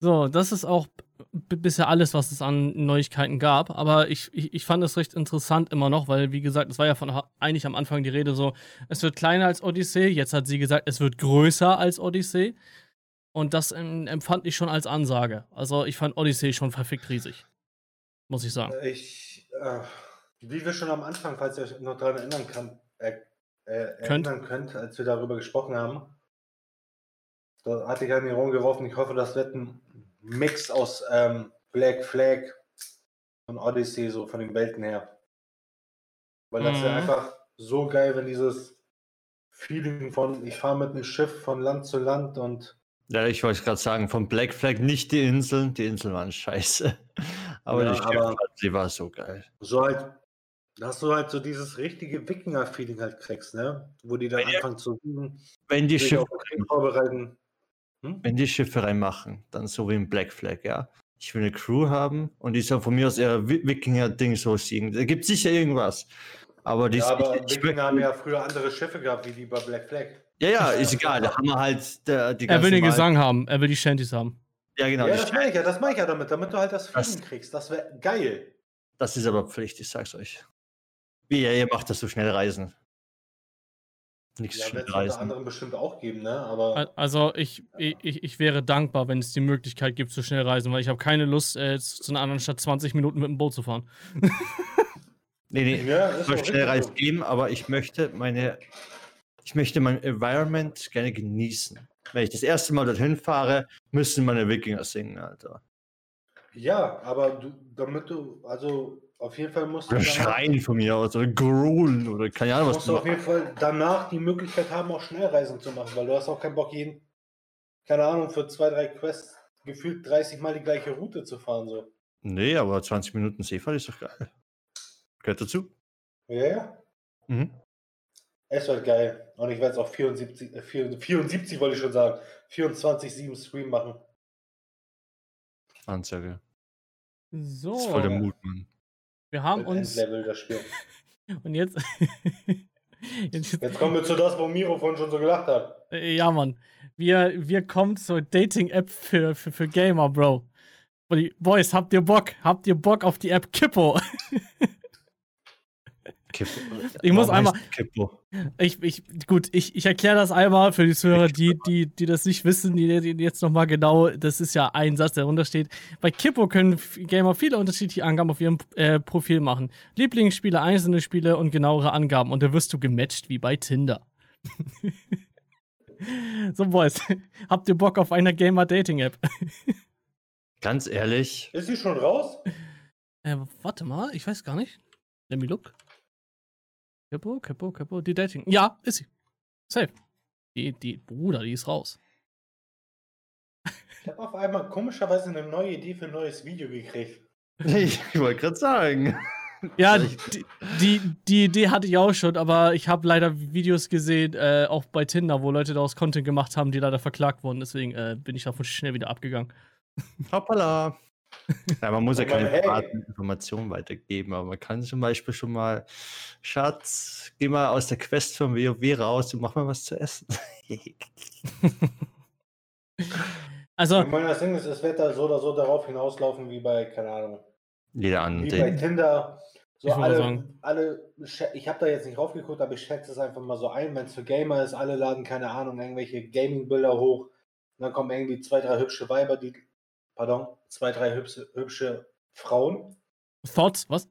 so, das ist auch bisher alles, was es an Neuigkeiten gab. Aber ich, ich, ich fand es recht interessant immer noch, weil, wie gesagt, es war ja von eigentlich am Anfang die Rede so, es wird kleiner als Odyssey. Jetzt hat sie gesagt, es wird größer als Odyssey. Und das empfand ich schon als Ansage. Also ich fand Odyssey schon verfickt riesig. Muss ich sagen. Ich, äh, wie wir schon am Anfang, falls ihr euch noch daran erinnern kann, äh, äh, Könnt. erinnern könnt, als wir darüber gesprochen haben, da hatte ich an den Raum geworfen, ich hoffe, das wird ein Mix aus ähm, Black Flag und Odyssey, so von den Welten her. Weil das wäre Mhm. einfach so geil, wenn dieses Feeling von, ich fahre mit einem Schiff von Land zu Land und Ja, ich wollte gerade sagen, von Black Flag nicht die Inseln. Die Inseln waren scheiße. *laughs* Aber Ja, die aber- Schifffahrt, die war so geil. so halt, dass du halt so dieses richtige Wikinger-Feeling halt kriegst, ne? Wo die dann Wenn anfangen zu üben, Wenn die Schiffe vorbereiten. Hm? wenn die Schiffe reinmachen, dann so wie im Black Flag, ja. Ich will eine Crew haben und die soll von mir aus eher Wi- Wikinger-Ding so singen. Da gibt sicher irgendwas. Aber die Ja, aber ich, ich, Wikinger haben ja früher andere Schiffe gehabt, wie die bei Black Flag. ja, ja, *laughs* ist egal. Da haben wir halt der, die Er will den Gesang haben, er will die Shanties haben. Ja, genau. Ja, das meine ich ja, das meine ich ja damit, damit du halt das Das- Feeling kriegst. Das wäre geil. Das ist aber Pflicht, ich sag's euch. Wie ihr macht das so schnell reisen? Nichts ja, wird es unter anderem bestimmt auch geben, ne? Aber also ich, ich, ich wäre dankbar, wenn es die Möglichkeit gibt, so schnell reisen, weil ich habe keine Lust, äh, zu einer anderen Stadt 20 Minuten mit dem Boot zu fahren. *laughs* nee, nee, ja, es soll schnell reisen geben, aber ich möchte meine, ich möchte mein Environment gerne genießen. Wenn ich das erste Mal dorthin fahre, müssen meine Wikinger singen, Alter. Ja, aber du, damit du, also auf jeden Fall musst du. Oder schreien von mir aus oder growlen oder keine Ahnung was. Musst du auf jeden Fall danach die Möglichkeit haben, auch Schnellreisen zu machen, weil du hast auch keinen Bock, jeden, keine Ahnung, für zwei, drei Quests gefühlt 30 Mal die gleiche Route zu fahren. So. Nee, aber 20 Minuten Seefahrt ist doch geil. Gehört dazu. Ja, ja. Mhm. Es wird geil. Und ich werde es auch 74, äh, 74 wollte ich schon sagen, 24-7 Stream machen. Ansage. So. Das ist voll der Mut, Mann. Wir haben uns. Level das Spiel. *laughs* Und jetzt. *laughs* jetzt, jetzt kommen wir zu das, wo Miro von schon so gelacht hat. Äh, ja, Mann. Wir, wir kommen zur Dating-App für, für, für Gamer, Bro. Boys, habt ihr Bock? Habt ihr Bock auf die App Kippo? *laughs* Kippo. Ich muss einmal. Kippo? Ich, ich, gut, ich, ich erkläre das einmal für die Zuhörer, die, die, die das nicht wissen, die, die jetzt nochmal genau, das ist ja ein Satz, der untersteht. Bei Kippo können Gamer viele unterschiedliche Angaben auf ihrem äh, Profil machen. Lieblingsspiele, einzelne Spiele und genauere Angaben. Und da wirst du gematcht wie bei Tinder. *laughs* so, Boys, habt ihr Bock auf eine Gamer-Dating-App? *laughs* Ganz ehrlich. Ist sie schon raus? Äh, warte mal, ich weiß gar nicht. Let me look. Kippo, Kippo, Kippo, die Dating. Ja, ist sie. Safe. Die, die, Bruder, die ist raus. Ich habe auf einmal komischerweise eine neue Idee für ein neues Video gekriegt. Ich, *laughs* ich wollte gerade sagen. Ja, die, die, die, Idee hatte ich auch schon, aber ich habe leider Videos gesehen, äh, auch bei Tinder, wo Leute daraus Content gemacht haben, die leider verklagt wurden. Deswegen äh, bin ich davon schnell wieder abgegangen. Hoppala. Ja, man muss ja keine hey. Informationen weitergeben, aber man kann zum Beispiel schon mal, Schatz, geh mal aus der Quest vom WoW raus und mach mal was zu essen. *laughs* also. Ich meine, das Ding ist, es wird da so oder so darauf hinauslaufen, wie bei, keine Ahnung. Jeder andere. Wie bei Tinder. So ich alle, alle, ich habe da jetzt nicht raufgeguckt, aber ich schätze es einfach mal so ein, wenn es für Gamer ist, alle laden, keine Ahnung, irgendwelche Gaming-Bilder hoch. Und dann kommen irgendwie zwei, drei hübsche Weiber, die pardon, zwei, drei hübsche, hübsche Frauen. Thoughts, was?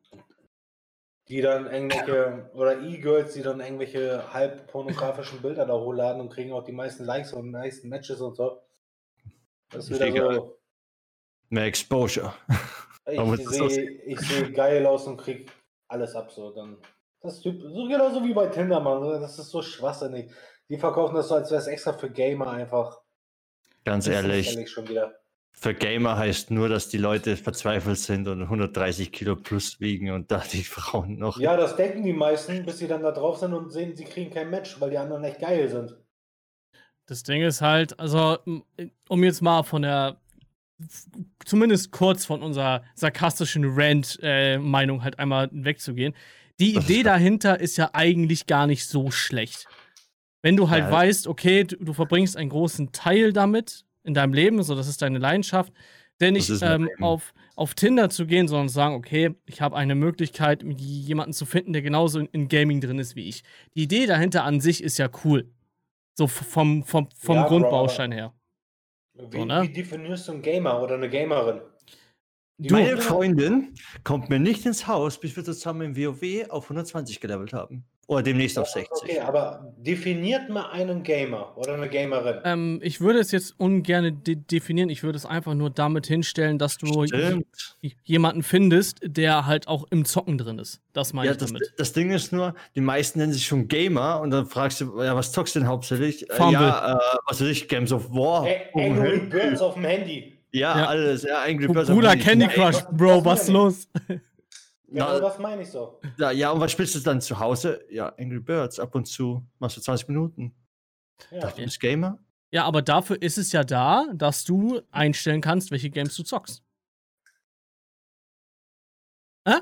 Die dann irgendwelche, oder E-Girls, die dann irgendwelche halb pornografischen Bilder da hochladen und kriegen auch die meisten Likes und die meisten Matches und so. Das ist wieder so. Mehr Exposure. Ich sehe seh geil aus und krieg alles ab so. Dann, das ist so genauso wie bei Tinder, Mann. Das ist so schwachsinnig. Die verkaufen das so, als wäre es extra für Gamer einfach. Ganz ehrlich. Schon wieder für Gamer heißt nur, dass die Leute verzweifelt sind und 130 Kilo plus wiegen und da die Frauen noch. Ja, das denken die meisten, bis sie dann da drauf sind und sehen, sie kriegen kein Match, weil die anderen echt geil sind. Das Ding ist halt, also, um jetzt mal von der, zumindest kurz von unserer sarkastischen Rant-Meinung äh, halt einmal wegzugehen. Die Idee dahinter ist ja eigentlich gar nicht so schlecht. Wenn du halt ja. weißt, okay, du, du verbringst einen großen Teil damit, in deinem Leben, so das ist deine Leidenschaft, denn nicht ähm, auf, auf Tinder zu gehen, sondern zu sagen, okay, ich habe eine Möglichkeit, jemanden zu finden, der genauso in, in, Gaming drin ist wie ich. Die Idee dahinter an sich ist ja cool. So vom, vom, vom ja, Grundbaustein her. Wie, so, ne? wie definierst du einen Gamer oder eine Gamerin? Du, Meine Freundin kommt mir nicht ins Haus, bis wir zusammen im WoW auf 120 gelevelt haben. Oder demnächst auf 60. Okay, aber definiert mal einen Gamer oder eine Gamerin. Ähm, ich würde es jetzt ungern de definieren. Ich würde es einfach nur damit hinstellen, dass du jemanden findest, der halt auch im Zocken drin ist. Das meine ja, ich damit. Das, das, Ding ist nur, die meisten nennen sich schon Gamer und dann fragst du, ja, was zockst du denn hauptsächlich? Äh, ja, äh, was weiß ich, Games of War. Hey, Angry Birds auf dem Handy. Ja, ja, alles. Ja, Angry Birds Bruder, Candy Crush, Bro, was ist los? *laughs* Ja, Na, das meine ich so. Ja, ja, und was spielst du dann zu Hause? Ja, Angry Birds, ab und zu machst du 20 Minuten. Ja. Dachte, du bist Gamer? Ja, aber dafür ist es ja da, dass du einstellen kannst, welche Games du zockst. Hä?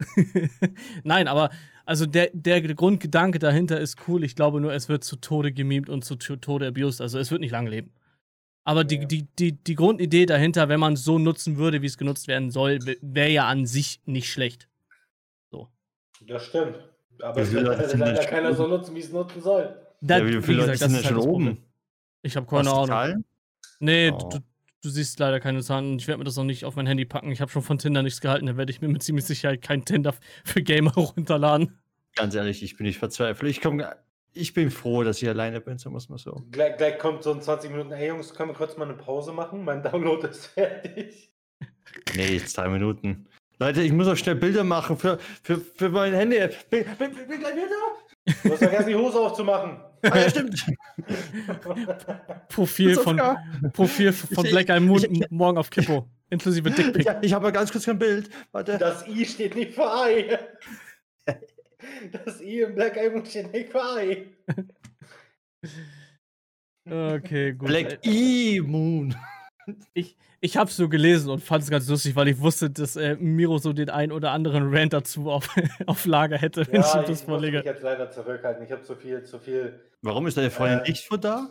*laughs* Nein, aber also der, der Grundgedanke dahinter ist cool. Ich glaube nur, es wird zu Tode gemimt und zu Tode abused. Also es wird nicht lange leben. Aber die, die, die, die Grundidee dahinter, wenn man es so nutzen würde, wie es genutzt werden soll, wäre ja an sich nicht schlecht. So. Das stimmt. Aber es wird leider, keiner so nutzen, wie es nutzen soll. Da, ja, wie viele Leute sind denn schon halt oben? Ich habe keine Ahnung. Zahlen? Nee, oh. du, du, siehst leider keine Zahlen und ich werde mir das auch nicht auf mein Handy packen. Ich habe schon von Tinder nichts gehalten, da werde ich mir mit ziemlich Sicherheit kein Tinder für Gamer *laughs* runterladen. Ganz ehrlich, ich bin nicht verzweifelt. Ich, komm, ich bin froh, dass ich alleine bin, so muss man so. Gleich, gleich kommt so ein 20 Minuten. Hey Jungs, können wir kurz mal eine Pause machen? Mein Download ist *laughs* fertig. Nee, jetzt drei Minuten. Leute, ich muss auch schnell Bilder machen für, für, für mein Handy-App. Bin, bin, bin, gleich wieder Du hast vergessen, die Hose aufzumachen. *laughs* Ah, ja, stimmt. Profil von, Profil von Black Eye Moon ich, ich, morgen auf Kippo. Inklusive Dickpick. Ich, ich habe mal ganz kurz kein Bild. Warte. Das I steht nicht für Ei. *laughs* Das I im Black Moon. Okay, gut. Black E Moon. Ich, ich habe es so gelesen und fand es ganz lustig, weil ich wusste, dass äh, Miro so den einen oder anderen Rant dazu auf, *laughs* auf Lager hätte, wenn ja, ich ihm das vorlege. Ich muss mich jetzt leider zurückhalten. Ich habe zu viel, zu viel. Warum ist deine Freundin äh, nicht von da?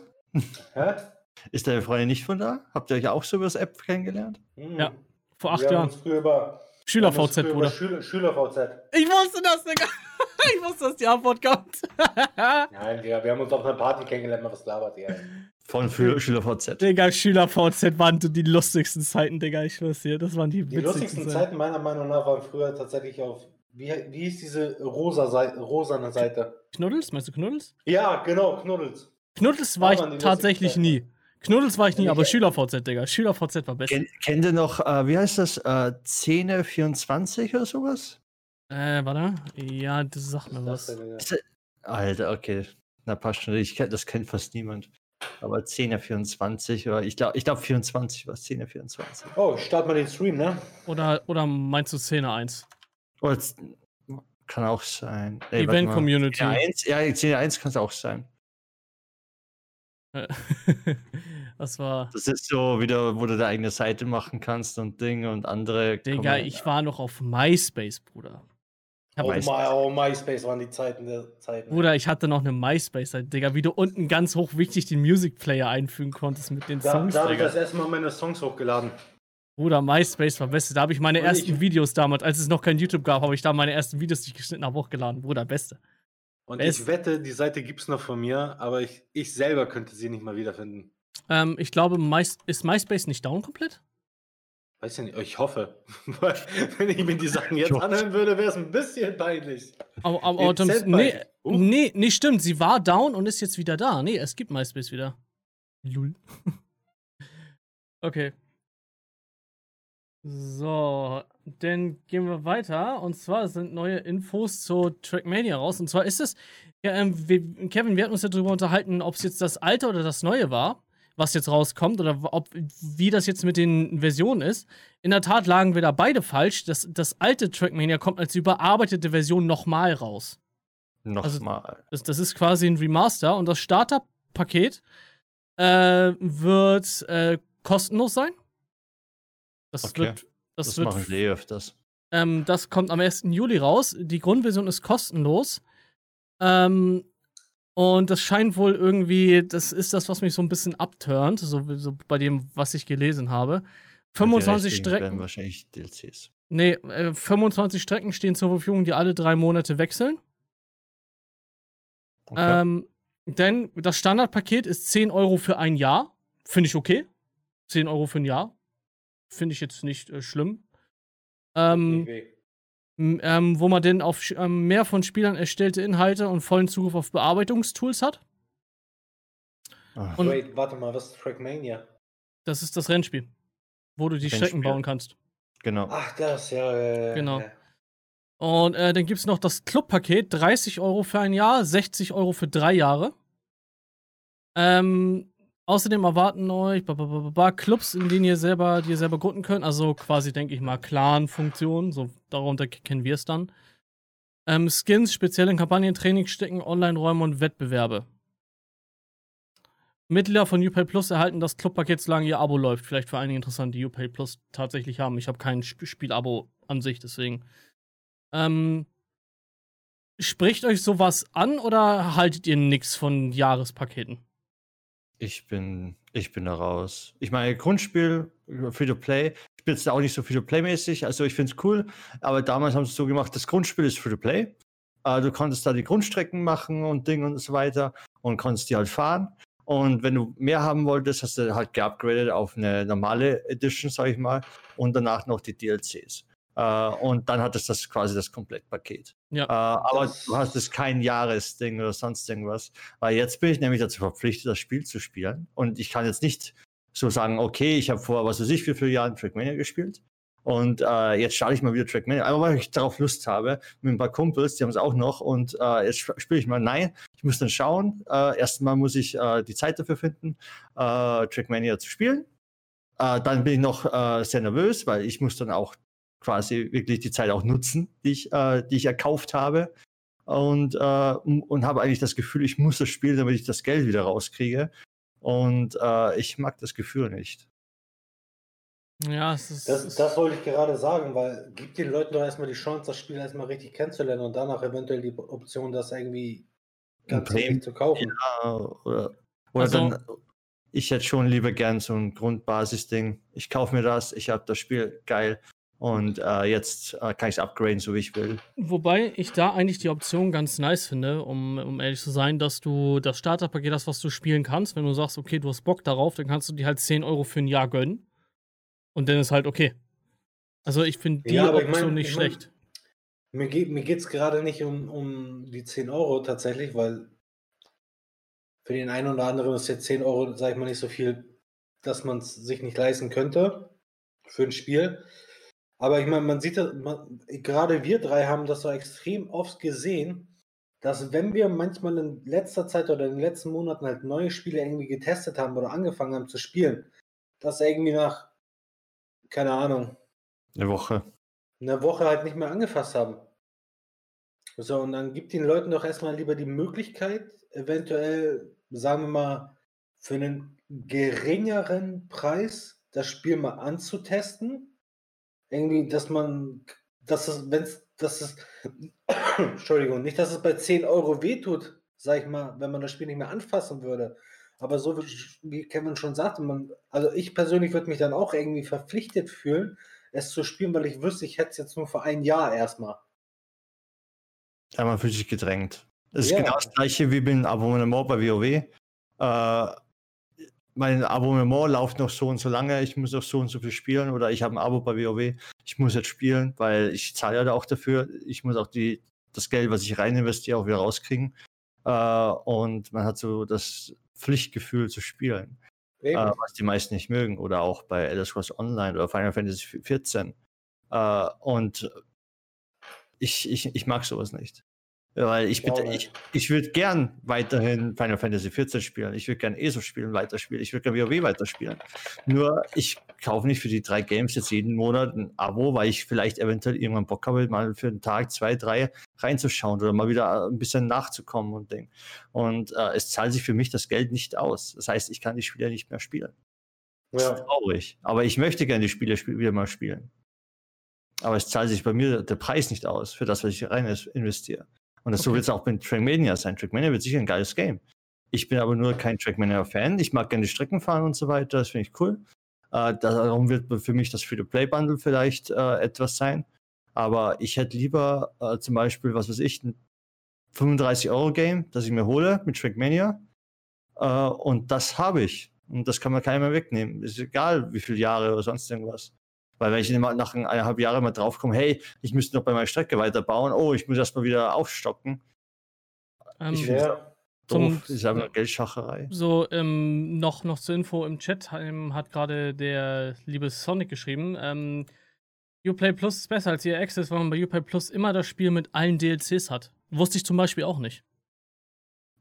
Hä? Ist deine Freundin nicht von da? Habt ihr euch auch so über das App kennengelernt? Mhm. Ja, vor acht Jahren. Schüler-VZ, Bruder. Schüler-VZ. Schüler ich wusste das, Digga. *laughs* ich wusste, dass die Antwort kommt. *laughs* Nein, Digga, wir haben uns auf einer Party kennengelernt, was labert ihr? Von für SchülerVZ. Digga, SchülerVZ waren die lustigsten Zeiten, Digga, ich schwör's dir. Das waren die Die lustigsten Zeiten. Zeiten meiner Meinung nach waren früher tatsächlich auf, wie, wie hieß diese rosa Seite, rosane Seite? Knuddels? Meinst du Knuddels? Ja, genau, Knuddels. Knuddels war ich tatsächlich nie. Knuddels war ich nie, aber SchülerVZ, Digga. SchülerVZ war besser. Ken, kennt ihr noch, äh, wie heißt das, äh, Szene 24 oder sowas? Äh, warte. Ja, das sagt mir was. Alter, okay. Na, passt schon. Ich, das kennt fast niemand. Aber 10er 24 oder ich glaube ich glaub 24 war es 10er 24. Oh, start mal den Stream, ne? Oder, oder meinst du 10er 1? Oder, kann auch sein. Ey, Event Community. 10er 1, ja, 10er 1 kann es auch sein. *laughs* Was war. Das ist so wieder, wo du deine eigene Seite machen kannst und Dinge und andere. Digga, ich war noch auf MySpace, Bruder. Oh, My, oh, MySpace waren die Zeiten der Zeiten. Bruder, ich hatte noch eine MySpace-Seite, Digga, wie du unten ganz hoch wichtig den Music Player einfügen konntest mit den da, Songs. Da habe ich das erste Mal meine Songs hochgeladen. Bruder, MySpace war beste. Da habe ich meine Und ersten ich, Videos damals, als es noch kein YouTube gab, habe ich da meine ersten Videos, die ich geschnitten habe, hochgeladen. Bruder, beste. Und beste. ich wette, die Seite gibt es noch von mir, aber ich, ich selber könnte sie nicht mal wiederfinden. Ähm, ich glaube, My, ist MySpace nicht down komplett? Weiß ja nicht, ich hoffe. *laughs* Wenn ich mir die Sachen jetzt anhören würde, wäre es ein bisschen peinlich. Aber, aber Autumns, nee, uh. nee, nee, stimmt. Sie war down und ist jetzt wieder da. Nee, es gibt MySpace wieder. Lul. okay. So, dann gehen wir weiter. Und zwar sind neue Infos zu Trackmania raus. Und zwar ist es, ja, ähm, wir, Kevin, wir hatten uns ja darüber unterhalten, ob es jetzt das alte oder das neue war was jetzt rauskommt oder ob, wie das jetzt mit den Versionen ist. In der Tat lagen wir da beide falsch. Das, das alte Trackmania kommt als überarbeitete Version nochmal raus. Nochmal. Also, das, das, ist quasi ein Remaster und das Starterpaket äh, wird äh, kostenlos sein. Das okay. wird. Das, das wird, machen sie eh öfters. Ähm, das kommt am 1. Juli raus. Die Grundversion ist kostenlos. Ähm, und das scheint wohl irgendwie, das ist das, was mich so ein bisschen abturnt, so, so bei dem, was ich gelesen habe. 25 Strecken. wahrscheinlich DLCs. Nee, äh, 25 Strecken stehen zur Verfügung, die alle drei Monate wechseln. Okay. Ähm, denn das Standardpaket ist 10 Euro für ein Jahr. Finde ich okay. 10 Euro für ein Jahr. Finde ich jetzt nicht äh, schlimm. Ähm, ähm, wo man denn auf ähm, mehr von Spielern erstellte Inhalte und vollen Zugriff auf Bearbeitungstools hat. Ach. Und Wait, warte mal, was ist Trackmania? Das ist das Rennspiel, wo du die Rennspiel. Strecken bauen kannst. Genau. Ach, das, ja. Äh, genau. Ja. Und äh, dann gibt es noch das Clubpaket, 30 Euro für ein Jahr, 60 Euro für drei Jahre. Ähm, Außerdem erwarten euch Clubs, in denen ihr selber, die ihr selber gründen könnt. Also quasi, denke ich mal, Clan-Funktionen. So, darunter kennen wir es dann. Ähm, Skins, spezielle Kampagnen, Trainingsstecken, Online-Räume und Wettbewerbe. Mitglieder von UPay Plus erhalten das Clubpaket, solange ihr Abo läuft. Vielleicht für einige interessant, die UPay Plus tatsächlich haben. Ich habe kein Spielabo an sich, deswegen. Ähm, spricht euch sowas an oder haltet ihr nichts von Jahrespaketen? Ich bin, ich bin da raus. Ich meine, Grundspiel, Free-to-Play. Ich bin jetzt auch nicht so Free-to-Play-mäßig, also ich finde es cool. Aber damals haben sie es so gemacht, das Grundspiel ist Free-to-Play. Äh, du konntest da die Grundstrecken machen und Dinge und so weiter und konntest die halt fahren. Und wenn du mehr haben wolltest, hast du halt geupgradet auf eine normale Edition, sag ich mal, und danach noch die DLCs. Uh, äh, und dann hattest du das quasi das Komplettpaket. Ja. Uh, aber du hast es kein Jahresding oder sonst irgendwas. Weil jetzt bin ich nämlich dazu verpflichtet, das Spiel zu spielen. Und ich kann jetzt nicht so sagen, okay, ich habe vor, was weiß ich, wie viele Jahren Trackmania gespielt. Und uh, jetzt starte ich mal wieder Trackmania. Aber weil ich darauf Lust habe, mit ein paar Kumpels, die haben es auch noch. Und jetzt spiele ich mal, nein, ich muss dann schauen. erstmal muss ich die Zeit dafür finden, Trackmania zu spielen. dann bin ich noch sehr nervös, weil ich muss dann auch quasi wirklich die Zeit auch nutzen, die ich, äh, die ich erkauft habe. Und, äh, und habe eigentlich das Gefühl, ich muss das spielen, damit ich das Geld wieder rauskriege. Und äh, ich mag das Gefühl nicht. Ja, es ist. Das, das wollte ich gerade sagen, weil gibt den Leuten doch erstmal die Chance, das Spiel erstmal richtig kennenzulernen und danach eventuell die Option, das irgendwie ganz zu kaufen. Ja, oder, oder also, dann, ich hätte schon lieber gern so ein Grundbasis-Ding. Ich kaufe mir das, ich habe das Spiel, geil. Und äh, jetzt äh, kann ich es upgraden, so wie ich will. Wobei ich da eigentlich die Option ganz nice finde, um, um ehrlich zu sein, dass du das Starterpaket hast, was du spielen kannst. Wenn du sagst, okay, du hast Bock darauf, dann kannst du dir halt 10 Euro für ein Jahr gönnen. Und dann ist halt okay. Also ich finde die ja, Option ich mein, nicht ich mein, schlecht. Mir geht es gerade nicht um, um die 10 Euro tatsächlich, weil für den einen oder anderen ist jetzt 10 Euro, sag ich mal, nicht so viel, dass man es sich nicht leisten könnte für ein Spiel. Aber ich meine, man sieht das, man, gerade wir drei haben das so extrem oft gesehen, dass wenn wir manchmal in letzter Zeit oder in den letzten Monaten halt neue Spiele irgendwie getestet haben oder angefangen haben zu spielen, dass irgendwie nach, keine Ahnung, eine Woche. Eine Woche halt nicht mehr angefasst haben. So, und dann gibt den Leuten doch erstmal lieber die Möglichkeit, eventuell, sagen wir mal, für einen geringeren Preis das Spiel mal anzutesten irgendwie, dass man, dass es, wenn es, dass es, *coughs* Entschuldigung, nicht, dass es bei 10 Euro wehtut, sag ich mal, wenn man das Spiel nicht mehr anfassen würde. Aber so wie Kevin schon sagte, man, also ich persönlich würde mich dann auch irgendwie verpflichtet fühlen, es zu spielen, weil ich wüsste, ich hätte es jetzt nur für ein Jahr erstmal. Ja, man fühlt sich gedrängt. Das ist genau das gleiche wie beim Abonnement bei WoW. Äh, mein Abonnement läuft noch so und so lange, ich muss noch so und so viel spielen oder ich habe ein Abo bei WoW, ich muss jetzt spielen, weil ich zahle ja da auch dafür. Ich muss auch die, das Geld, was ich rein investiere, auch wieder rauskriegen. Äh, und man hat so das Pflichtgefühl zu spielen, äh, was die meisten nicht mögen. Oder auch bei Elder Scrolls Online oder Final Fantasy XIV. Äh, und ich, ich, ich mag sowas nicht. Weil ich, bitte, ich, ich würde gern weiterhin Final Fantasy XIV spielen. Ich würde gern ESO spielen, weiterspielen. Ich würde gern WoW weiterspielen. Nur ich kaufe nicht für die drei Games jetzt jeden Monat ein Abo, weil ich vielleicht eventuell irgendwann Bock habe, mal für einen Tag, zwei, drei reinzuschauen oder mal wieder ein bisschen nachzukommen und Ding. Und äh, es zahlt sich für mich das Geld nicht aus. Das heißt, ich kann die Spiele nicht mehr spielen. Das ja. ist traurig. Aber ich möchte gerne die Spiele wieder mal spielen. Aber es zahlt sich bei mir der Preis nicht aus für das, was ich rein investiere. Und das okay. so wird es auch mit Trackmania sein. Trackmania wird sicher ein geiles Game. Ich bin aber nur kein Trackmania-Fan. Ich mag gerne die Strecken fahren und so weiter. Das finde ich cool. Äh, darum wird für mich das Free-to-Play-Bundle vielleicht äh, etwas sein. Aber ich hätte lieber äh, zum Beispiel, was weiß ich, ein 35-Euro-Game, das ich mir hole mit Trackmania. Äh, und das habe ich. Und das kann man keiner mehr wegnehmen. Ist egal, wie viele Jahre oder sonst irgendwas. Weil wenn ich nach eineinhalb Jahren mal draufkomme, hey, ich müsste noch bei meiner Strecke weiterbauen, oh, ich muss erstmal wieder aufstocken. Ähm, ich finde doof, das ist einfach Geldschacherei. So, ähm, noch, noch zur Info im Chat ähm, hat gerade der liebe Sonic geschrieben, ähm, Uplay Plus ist besser als ihr Access, weil man bei Uplay Plus immer das Spiel mit allen DLCs hat. Wusste ich zum Beispiel auch nicht.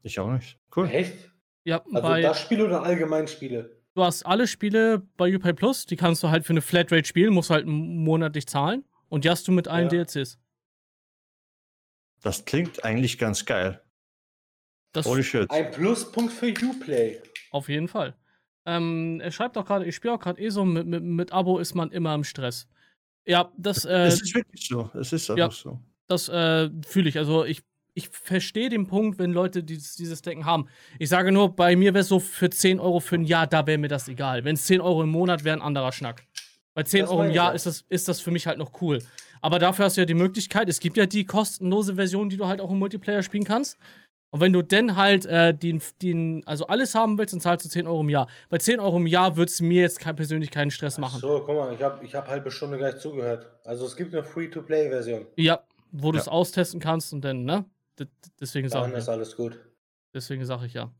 Ich auch nicht. Cool. Echt? Ja, also bei, das Spiel oder allgemein Spiele? Du hast alle Spiele bei UPay Plus, die kannst du halt für eine Flatrate spielen, musst halt monatlich zahlen. Und die hast du mit allen ja. DLCs. Das klingt eigentlich ganz geil. Das Holy shit. Ein Pluspunkt für Uplay. Auf jeden Fall. Ähm, er schreibt auch gerade, ich spiele auch gerade eh so, mit, mit, mit, Abo ist man immer im Stress. Ja, das. Äh, es ist wirklich so. Es ist einfach ja, so. Das äh, fühle ich. Also ich ich verstehe den Punkt, wenn Leute dieses, dieses Decken haben. Ich sage nur, bei mir wäre es so für 10 Euro für ein Jahr, da wäre mir das egal. Wenn es 10 Euro im Monat wäre, ein anderer Schnack. Bei 10 Das Euro im Jahr ja. ist das, ist das für mich halt noch cool. Aber dafür hast du ja die Möglichkeit, es gibt ja die kostenlose Version, die du halt auch im Multiplayer spielen kannst. Und wenn du denn halt äh, den, den, also alles haben willst, dann zahlst du 10 Euro im Jahr. Bei 10 Euro im Jahr würde es mir jetzt kein, persönlich keinen Stress machen. So, guck mal, ich habe ich hab halbe Stunde gleich zugehört. Also es gibt eine Free-to-Play-Version. Ja, wo du es Ja. austesten kannst und dann, ne? Deswegen sage ist ich, alles gut. deswegen sag ich ja.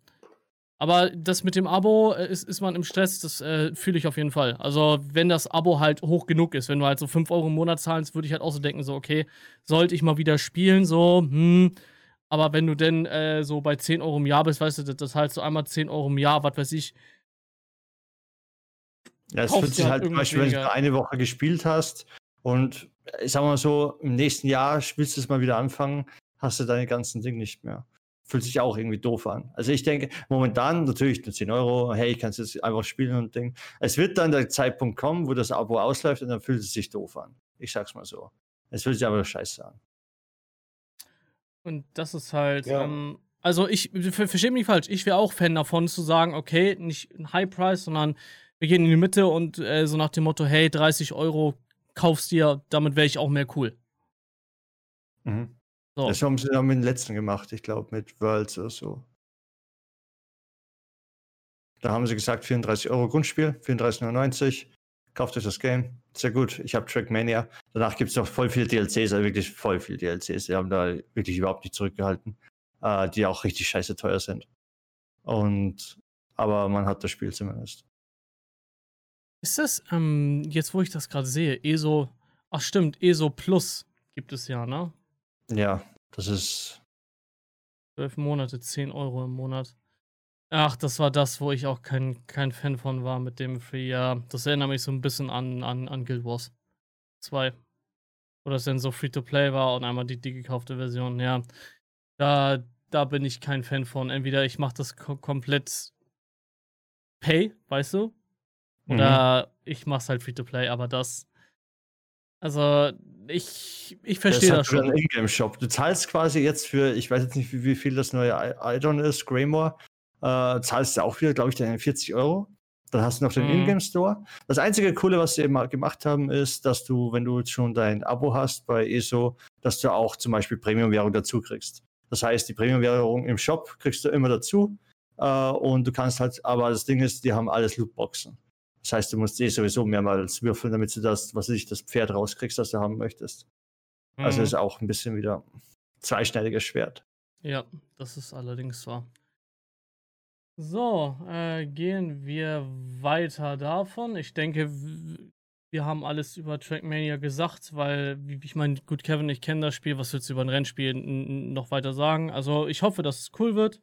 Aber das mit dem Abo äh, ist, ist man im Stress, das äh, fühle ich auf jeden Fall. Also, wenn das Abo halt hoch genug ist, wenn du halt so 5 Euro im Monat zahlst, würde ich halt auch so denken, so, okay, sollte ich mal wieder spielen, so, hm. Aber wenn du denn äh, so bei 10 Euro im Jahr bist, weißt du, das, das halt so einmal 10 Euro im Jahr, was weiß ich, Ja, es fühlt sich halt halt zum Beispiel, wenn du eine Woche gespielt hast und ich sag mal so, im nächsten Jahr spielst du es mal wieder anfangen, hast du deine ganzen Dinge nicht mehr. Fühlt sich auch irgendwie doof an. Also ich denke, momentan natürlich nur 10 Euro, hey, kannst du jetzt einfach spielen und Ding. Es wird dann der Zeitpunkt kommen, wo das Abo ausläuft und dann fühlt es sich doof an. Ich sag's mal so. Es fühlt sich aber scheiße an. Und das ist halt, Ja. ähm, also ich, ver verstehe mich nicht falsch, ich wäre auch Fan davon zu sagen, okay, nicht ein High Price, sondern wir gehen in die Mitte und äh, so nach dem Motto, hey, 30 Euro kaufst dir, damit wäre ich auch mehr cool. Mhm. So. Das haben sie dann mit dem letzten gemacht, ich glaube, mit Worlds oder so. Da haben sie gesagt, 34 Euro Grundspiel, 34,99. Kauft euch das Game. Sehr gut. Ich habe Trackmania. Danach gibt es noch voll viele DLCs, also wirklich voll viele DLCs. Die haben da wirklich überhaupt nicht zurückgehalten, äh, die auch richtig scheiße teuer sind. Und aber man hat das Spiel zumindest. Ist das, ähm, jetzt wo ich das gerade sehe, ESO, ach stimmt, ESO Plus gibt es ja, ne? Ja, das ist. 12 Monate, 10 Euro im Monat. Ach, das war das, wo ich auch kein, kein Fan von war mit dem Free. Ja, das erinnert mich so ein bisschen an, an, an Guild Wars 2. Wo das dann so Free-to-Play war und einmal die, die gekaufte Version. Ja, da, da bin ich kein Fan von. Entweder ich mache das ko komplett Pay, weißt du? Mhm. Oder ich mach's halt Free-to-Play, aber das. Also, ich, ich Das verstehe ist das für schon. einen Ingame-Shop. Du zahlst quasi jetzt für, ich weiß jetzt nicht, wie, wie viel das neue Idon ist, Greymore, äh, zahlst du auch wieder, glaube ich, deine 40 Euro. Dann hast du noch den Mhm. Ingame-Store. Das einzige Coole, was sie eben gemacht haben, ist, dass du, wenn du jetzt schon dein Abo hast bei ESO, dass du auch zum Beispiel Premium-Währung dazu kriegst. Das heißt, die Premium-Währung im Shop kriegst du immer dazu. Äh, und du kannst halt, aber das Ding ist, die haben alles Lootboxen. Das heißt, du musst eh sowieso mehrmals würfeln, damit du das, was weiß ich, das Pferd rauskriegst, das du haben möchtest. Also Mhm. ist auch ein bisschen wieder zweischneidiges Schwert. Ja, das ist allerdings wahr. So, äh, gehen wir weiter davon. Ich denke, wir haben alles über Trackmania gesagt, weil, wie- ich meine, gut, Kevin, ich kenne das Spiel. Was willst du über ein Rennspiel noch weiter sagen? Also, ich hoffe, dass es cool wird.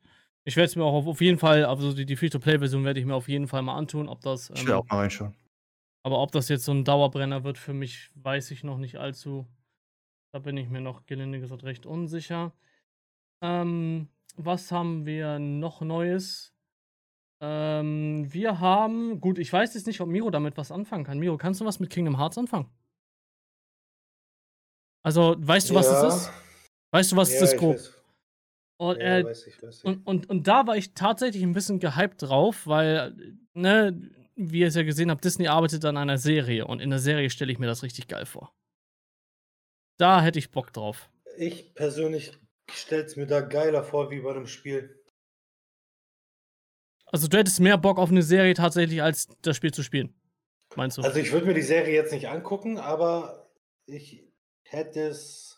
Ich werde es mir auch auf, auf jeden Fall, also die, die Free-to-Play-Version werde ich mir auf jeden Fall mal antun. Ob das, Ich will ähm, auch mal reinschauen. aber ob das jetzt so ein Dauerbrenner wird für mich, weiß ich noch nicht allzu. Da bin ich mir noch gelinde gesagt recht unsicher. Ähm, was haben wir noch Neues? Ähm, wir haben, gut, ich weiß jetzt nicht, ob Miro damit was anfangen kann. Miro, kannst du was mit Kingdom Hearts anfangen? Also, weißt du, was Ja. es ist? Weißt du, was es Ja, ist ich grob? weiß. Und, Ja, äh, weiß ich, weiß ich. und, und, und da war ich tatsächlich ein bisschen gehypt drauf, weil, ne, wie ihr es ja gesehen habt, Disney arbeitet an einer Serie und in der Serie stelle ich mir das richtig geil vor. Da hätte ich Bock drauf. Ich persönlich stelle es mir da geiler vor wie bei dem Spiel. Also du hättest mehr Bock auf eine Serie tatsächlich, als das Spiel zu spielen. Meinst du? Also ich würde mir die Serie jetzt nicht angucken, aber ich hätte es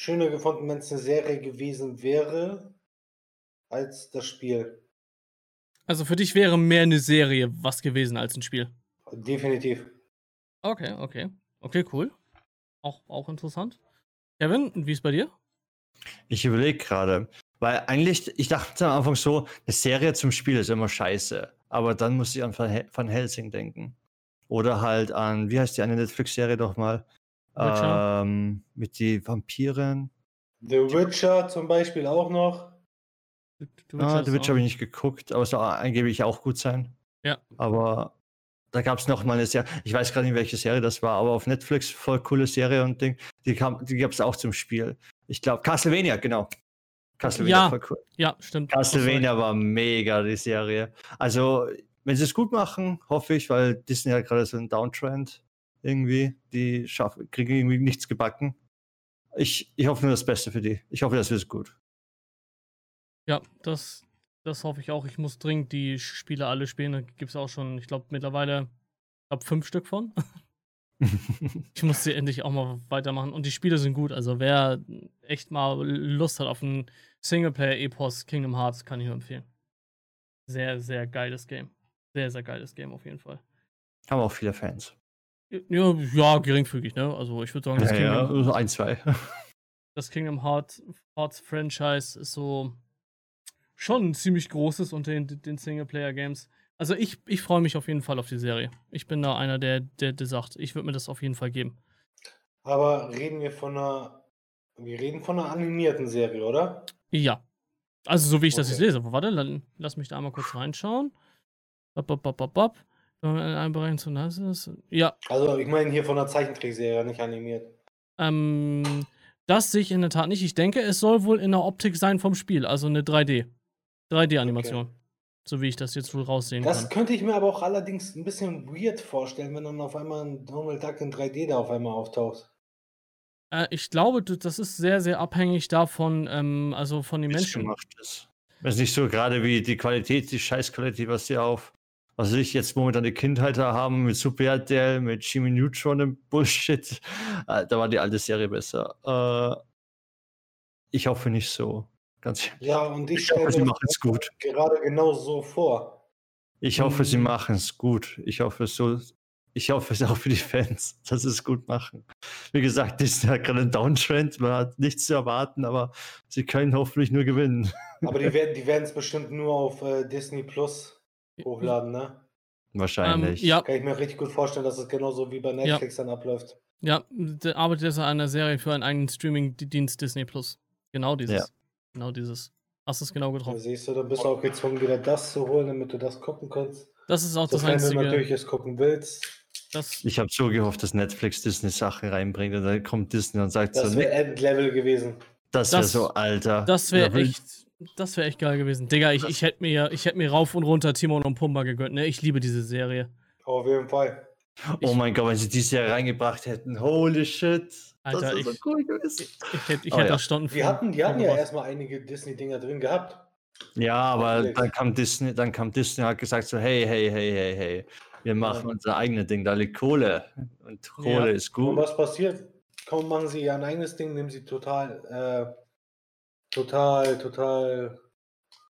schöner gefunden, wenn es eine Serie gewesen wäre als das Spiel. Also für dich wäre mehr eine Serie was gewesen als ein Spiel. Definitiv. Okay, okay. Okay, cool. Auch, auch interessant. Kevin, wie ist bei dir? Ich überlege gerade, weil eigentlich, ich dachte am Anfang so, eine Serie zum Spiel ist immer scheiße. Aber dann musste ich an Van Helsing denken. Oder halt an, wie heißt die eine Netflix-Serie doch mal? Witcher. Ähm, mit die Vampiren. The Witcher zum Beispiel auch noch. Du, du Ah, Witcher The Witcher habe ich nicht geguckt, aber es soll angeblich auch gut sein. Ja. Aber da gab es noch mal eine Serie, ich weiß gerade nicht, welche Serie das war, aber auf Netflix voll coole Serie und Ding. Die, kam, die gab es auch zum Spiel. Ich glaube, Castlevania, genau. Castlevania, Ja. voll cool. Ja, stimmt. Castlevania war mega, die Serie. Also, wenn sie es gut machen, hoffe ich, weil Disney hat gerade so einen Downtrend irgendwie. Die schaffen, kriegen irgendwie nichts gebacken. Ich, ich hoffe nur das Beste für die. Ich hoffe, das wird gut. Ja, das, das hoffe ich auch. Ich muss dringend die Spiele alle spielen. Da gibt es auch schon, ich glaube, mittlerweile ab fünf Stück von. *laughs* ich muss sie endlich auch mal weitermachen. Und die Spiele sind gut. Also wer echt mal Lust hat auf ein Singleplayer-Epos Kingdom Hearts, kann ich nur empfehlen. Sehr, sehr geiles Game. Sehr, sehr geiles Game auf jeden Fall. Haben auch viele Fans. Ja, ja geringfügig, ne? Also ich würde sagen, das ja, Kingdom, ja, ein, zwei. *laughs* das Kingdom Hearts, Hearts Franchise ist so schon ein ziemlich großes unter den, den Singleplayer-Games. Also ich, ich freue mich auf jeden Fall auf die Serie. Ich bin da einer, der, der, der sagt, ich würde mir das auf jeden Fall geben. Aber reden wir von einer, wir reden von einer animierten Serie, oder? Ja. Also so wie ich okay. das jetzt lese. Warte, lass mich da einmal kurz reinschauen. Bop, bop, bop, bop, bop. Ein Bereich zu nass ist. Ja. Also ich meine hier von einer Zeichentrickserie, nicht animiert. Ähm, das sehe ich in der Tat nicht. Ich denke, es soll wohl in der Optik sein vom Spiel, also eine 3D. 3D-Animation. Okay. So wie ich das jetzt wohl raussehen das kann. Das könnte ich mir aber auch allerdings ein bisschen weird vorstellen, wenn dann auf einmal ein Donald Duck in 3D da auf einmal auftaucht. Äh, ich glaube, das ist sehr, sehr abhängig davon, ähm, also von den Menschen. Ist. Das ist nicht so gerade wie die Qualität, die Scheißqualität, was sie auf, was ich jetzt momentan die Kindheit da haben mit Super RTL, mit Jimmy Neutron und Bullshit. Äh, da war die alte Serie besser. Äh, ich hoffe nicht so. Ganz ja, und ich, ich hoffe, sie machen es gut. Gerade genau so vor. Ich hoffe, sie mhm. machen es gut. Ich hoffe, so, ich hoffe es auch für die Fans, *laughs* dass sie es gut machen. Wie gesagt, ist ja gerade ein Downtrend, man hat nichts zu erwarten, aber sie können hoffentlich nur gewinnen. Aber die *laughs* werden die es bestimmt nur auf äh, Disney Plus hochladen, ne? Wahrscheinlich. Ähm, ja. Kann ich mir richtig gut vorstellen, dass es genauso wie bei Netflix ja. dann abläuft. Ja, der arbeitet jetzt an einer Serie für einen eigenen Streaming-Dienst Disney Plus. Genau dieses. Ja. Genau dieses. Hast du es genau getroffen. Ja, siehst du, dann bist du auch gezwungen, wieder das zu holen, damit du das gucken kannst. Das ist auch das Einzige. Wenn du natürlich es gucken willst. Das ich habe so gehofft, dass Netflix Disney Sachen reinbringt und dann kommt Disney und sagt das so. Das wäre Endlevel gewesen. Das wäre so, Alter. Das wäre echt. Das wäre echt geil gewesen. Digga, ich, ich hätte mir, hätt mir rauf und runter Timon und Pumba gegönnt. Ne? Ich liebe diese Serie. Auf jeden Fall. Oh mein Gott, wenn sie diese Serie reingebracht hätten. Holy shit. Alter, ich, so cool gewesen. Ich, ich, hätte, ich oh, hätte ja. Stunden Die hatten, die hatten ja erstmal einige Disney-Dinger drin gehabt. Ja, aber dann kam Disney, dann kam Disney hat gesagt so, hey, hey, hey, hey, hey, wir machen ja. unser eigenes Ding, da liegt Kohle und Kohle ja. ist gut. Und was passiert? Kaum machen sie ihr eigenes Ding, nehmen sie total, äh, total, total,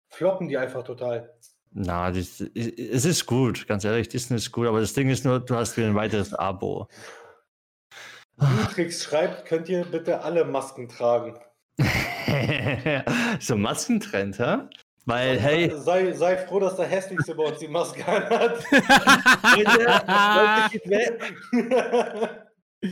floppen die einfach total. Na, das, es ist gut, ganz ehrlich, Disney ist gut, aber das Ding ist nur, du hast wieder ein weiteres Abo. Matrix schreibt, könnt ihr bitte alle Masken tragen. *laughs* so Maskentrend, hä? Weil, hey. Sei, sei froh, dass der hässlichste bei uns die Maske hat. *laughs*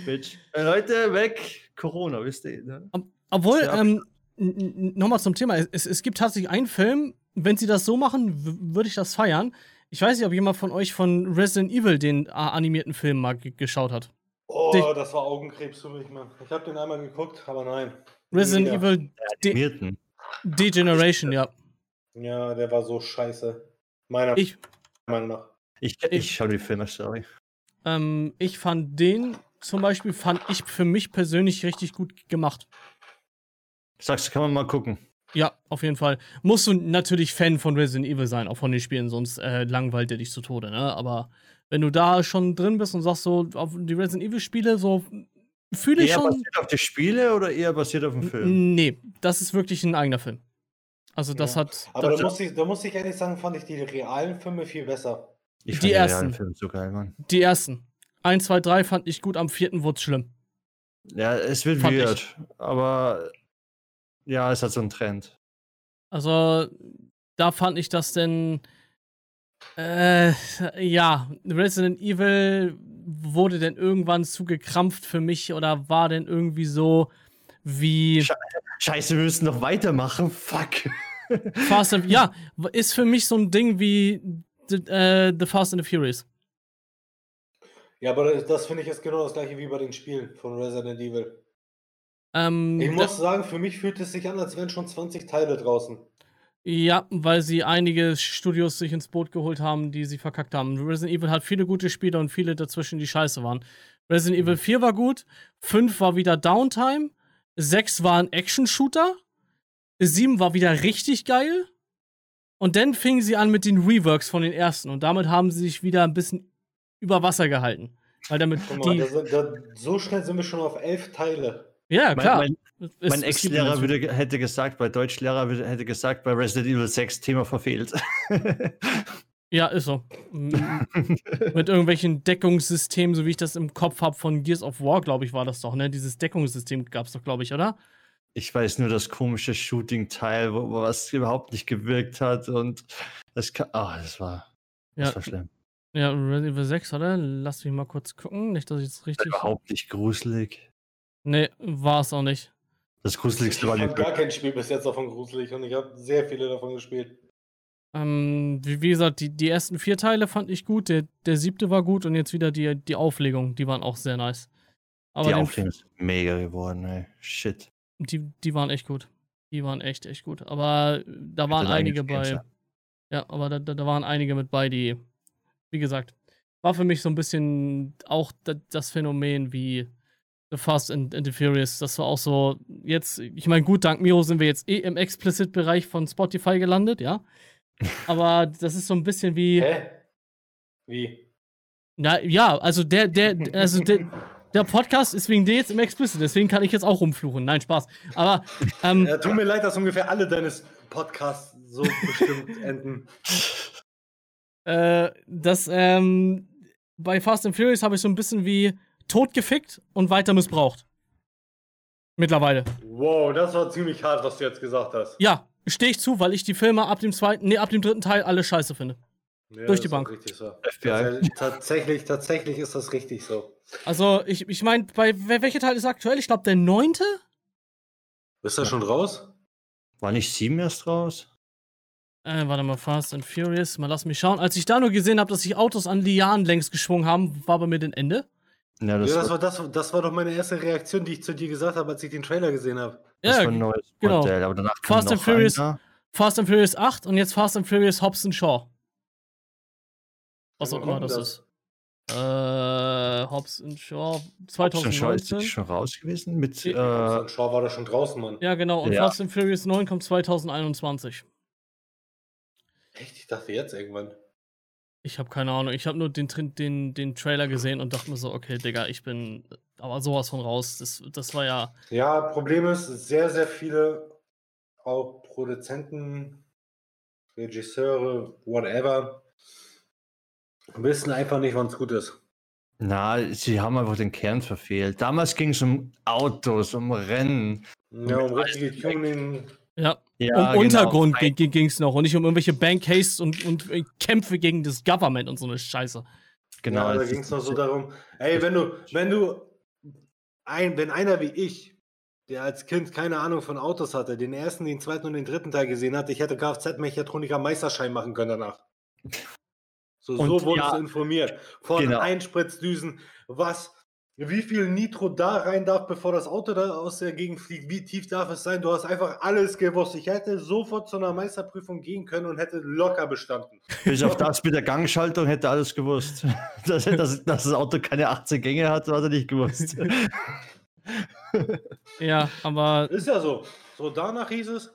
Bitch. Äh, Leute, weg. Corona, wisst ihr. Ne? Obwohl, ähm, nochmal zum Thema. Es, es gibt tatsächlich einen Film, wenn sie das so machen, würde ich das feiern. Ich weiß nicht, ob jemand von euch von Resident Evil den äh, animierten Film mal geschaut hat. Oh, das war Augenkrebs für mich, Mann. Ich habe den einmal geguckt, aber nein. Resident ja. Evil De Degeneration, ja. Ja, der war so scheiße. Meiner ich, Meinung nach. Ich, ich, ich schaue die Filme, sorry. Ähm, ich fand den zum Beispiel, fand ich für mich persönlich richtig gut gemacht. Sagst du, kann man mal gucken. Ja, auf jeden Fall. Musst du natürlich Fan von Resident Evil sein, auch von den Spielen, sonst äh, langweilt er dich zu Tode, ne? Aber wenn du da schon drin bist und sagst so, auf die Resident Evil Spiele, so fühle ich eher schon. Eher basiert auf die Spiele oder eher basiert auf dem Film? Nee, das ist wirklich ein eigener Film. Also das ja. hat. Aber das da, muss ich, da muss ich ehrlich sagen, fand ich die realen Filme viel besser. Ich die ersten. Film so geil, Mann. Die ersten. 1, 2, 3 fand ich gut, am vierten wurde es schlimm. Ja, es wird fand weird. Ich. Aber ja, es hat so einen Trend. Also, da fand ich das denn äh, ja, Resident Evil wurde denn irgendwann zu gekrampft für mich oder war denn irgendwie so wie. Scheiße, wir müssen noch weitermachen. Fuck. *laughs* Fast and, ja, ist für mich so ein Ding wie The, äh, the Fast and the Furious. Ja, aber das, das finde ich jetzt genau das gleiche wie bei den Spielen von Resident Evil. Ähm, ich muss sagen, für mich fühlt es sich an, als wären schon 20 Teile draußen. Ja, weil sie einige Studios sich ins Boot geholt haben, die sie verkackt haben. Resident Evil hat viele gute Spiele und viele dazwischen, die scheiße waren. Resident Evil 4 war gut, 5 war wieder Downtime, 6 war ein Action-Shooter, 7 war wieder richtig geil. Und dann fingen sie an mit den Reworks von den ersten und damit haben sie sich wieder ein bisschen über Wasser gehalten. Weil damit mal, die, da, da, so schnell sind wir schon auf elf Teile. Ja, klar. Mein, mein es gibt Ex-Lehrer hätte gesagt, bei Deutschlehrer würde, hätte gesagt, bei Resident Evil 6 Thema verfehlt. Ja, ist so. Mit irgendwelchen Deckungssystemen, so wie ich das im Kopf habe von Gears of War, glaube ich, war das doch, ne? Dieses Deckungssystem gab es doch, glaube ich, oder? Ich weiß nur das komische Shooting-Teil, wo, wo was überhaupt nicht gewirkt hat und das ah, das war, das Ja, war schlimm. ja Resident Evil 6, oder? Lass mich mal kurz gucken. Nicht, dass ich es richtig. Überhaupt nicht gruselig. Nee, war es auch nicht. Das Ich gruseligste war die habe gar kein Spiel bis jetzt davon gruselig und ich habe sehr viele davon gespielt. Ähm, wie, wie gesagt, die, die ersten vier Teile fand ich gut, der, der siebte war gut und jetzt wieder die, die Auflegung, die waren auch sehr nice. Aber die Auflegung ist mega geworden, ey. Shit. die, die waren echt gut. Die waren echt, echt gut. Aber da waren den einige bei. Ja, aber da, da, da waren einige mit bei, die, wie gesagt, war für mich so ein bisschen auch da, das Phänomen wie Fast and, and the Furious. Das war auch so, jetzt, ich meine, gut, dank Miro sind wir jetzt eh im Explicit-Bereich von Spotify gelandet, ja. *laughs* Aber das ist so ein bisschen wie. Hä? Wie? Na ja, also der, der, also der, der Podcast ist wegen dir jetzt im Explicit, deswegen kann ich jetzt auch rumfluchen. Nein, Spaß. Aber ähm, Ja, tut mir leid, dass ungefähr alle deines Podcasts so bestimmt *laughs* enden. äh, das, ähm, bei Fast and Furious habe ich so ein bisschen wie totgefickt und weiter missbraucht. Mittlerweile. Wow, das war ziemlich hart, was du jetzt gesagt hast. Ja, stehe ich zu, weil ich die Filme ab dem zweiten, nee, ab dem dritten Teil alle scheiße finde. Ja, Durch die ist Bank. Richtig so. FBI. Tatsächlich, tatsächlich, ist das richtig so. Also, ich, ich meine, bei wel- welcher Teil ist aktuell? Ich glaube, der neunte? Bist du schon raus? War nicht sieben erst raus? Äh, warte mal, Fast and Furious, mal lass mich schauen. Als ich da nur gesehen habe, dass sich Autos an Lianen längs geschwungen haben, war bei mir den Ende. Ja, das, ja, das war, das, das war doch meine erste Reaktion, die ich zu dir gesagt habe, als ich den Trailer gesehen habe. das Ja, war ein neues genau. Modell, aber danach Fast and Furious einer. Fast and Furious 8 und jetzt Fast and Furious Hobbs and Shaw. Was auch immer das, ist. Äh, Hobbs and Shaw Schon schon, ist 2019. die schon raus gewesen mit Ja. äh, Und Shaw war da schon draußen, Mann. Ja, genau. Und Ja. Fast and Furious 9 kommt 2021. Echt? Ich dachte jetzt irgendwann. Ich habe keine Ahnung. Ich habe nur den, den, den Trailer gesehen und dachte mir so, okay, Digga, ich bin aber sowas von raus. Das, das war ja. Ja, Problem ist, sehr, sehr viele auch Produzenten, Regisseure, whatever, wissen einfach nicht, wann es gut ist. Na, sie haben einfach den Kern verfehlt. Damals ging es um Autos, um Rennen. Ja, um richtige Tuning. Ja, Ja, um genau. Untergrund ging es noch und nicht um irgendwelche Bankcases und, und äh, Kämpfe gegen das Government und so eine Scheiße. Genau. ja, da das ging es noch so darum, ey, wenn du, wenn du, ein, wenn einer wie ich, der als Kind keine Ahnung von Autos hatte, den ersten, den zweiten und den dritten Teil gesehen hat, ich hätte Kfz-Mechatroniker Meisterschein machen können danach. So, Und so wurdest ja, du informiert. Von genau. Einspritzdüsen, was, wie viel Nitro da rein darf, bevor das Auto da aus der Gegend fliegt, wie tief darf es sein, du hast einfach alles gewusst. Ich hätte sofort zu einer Meisterprüfung gehen können und hätte locker bestanden. Bis auf das mit der Gangschaltung hätte er alles gewusst. *laughs* Dass, dass, dass das Auto keine 18 Gänge hat, hat er nicht gewusst. *laughs* Ja, aber Ist ja so. So, danach hieß es,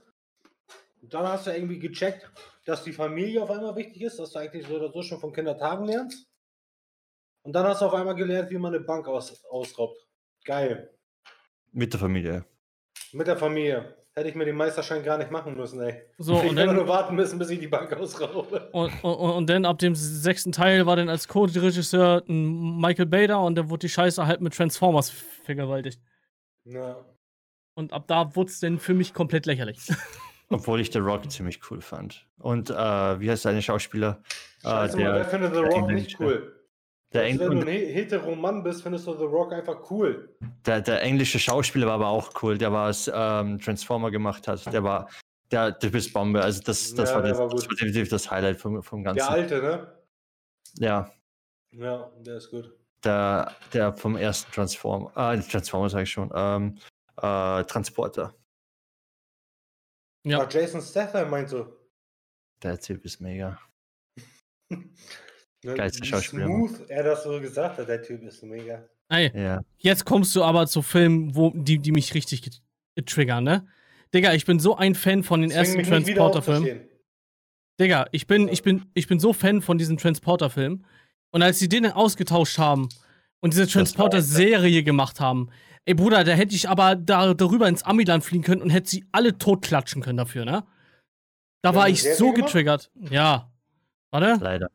dann hast du irgendwie gecheckt, dass die Familie auf einmal wichtig ist, dass du eigentlich so oder so schon von Kindertagen lernst. Und dann hast du auf einmal gelernt, wie man eine Bank aus, ausraubt. Geil. mit der Familie. Mit der Familie. Hätte ich mir den Meisterschein gar nicht machen müssen, ey. so, ich und hätte dann, nur warten müssen, bis ich die Bank ausraube. und, und, und dann ab dem sechsten Teil war dann als Co-Regisseur ein Michael Bader und der wurde die Scheiße halt mit Transformers vergewaltigt. Ja. Und ab da wurde es dann für mich komplett lächerlich. *laughs* Obwohl ich The Rock ziemlich cool fand. Und äh, wie heißt deine Schauspieler? Scheiße, äh, mal, wer der, findet The Rock nicht cool? Der, Eng wenn du ein he- hetero Mann bist, findest du The Rock einfach cool. der, der englische Schauspieler war aber auch cool, der was ähm, Transformer gemacht hat. Der war, der, du bist Bombe. Also das, das, Ja, war, der das, war das war definitiv das Highlight vom, vom Ganzen. Der Alte, ne? ja, Ja, der ist gut. der, der vom ersten Transformer, äh, Transformer sage ich schon, ähm, äh, Transporter. Ja. Ach, Jason Statham meinst du? Der Typ ist mega. *laughs* Ne, Geilste wie Schauspieler. Smooth er das so gesagt hat, der Typ ist mega. Ey, Ja. jetzt kommst du aber zu Filmen, wo, die, die mich richtig getriggern, ne? Digga, ich bin so ein Fan von den Zwing ersten Transporter-Filmen. Digga, ich bin, ich bin, ich bin so Fan von diesen Transporter-Filmen. Und als sie den ausgetauscht haben und diese Transporter-Serie gemacht haben, ey Bruder, da hätte ich aber da, darüber ins Amiland fliegen können und hätte sie alle totklatschen können dafür, ne? Da war ich so gemacht? getriggert. Ja. Warte? Leider.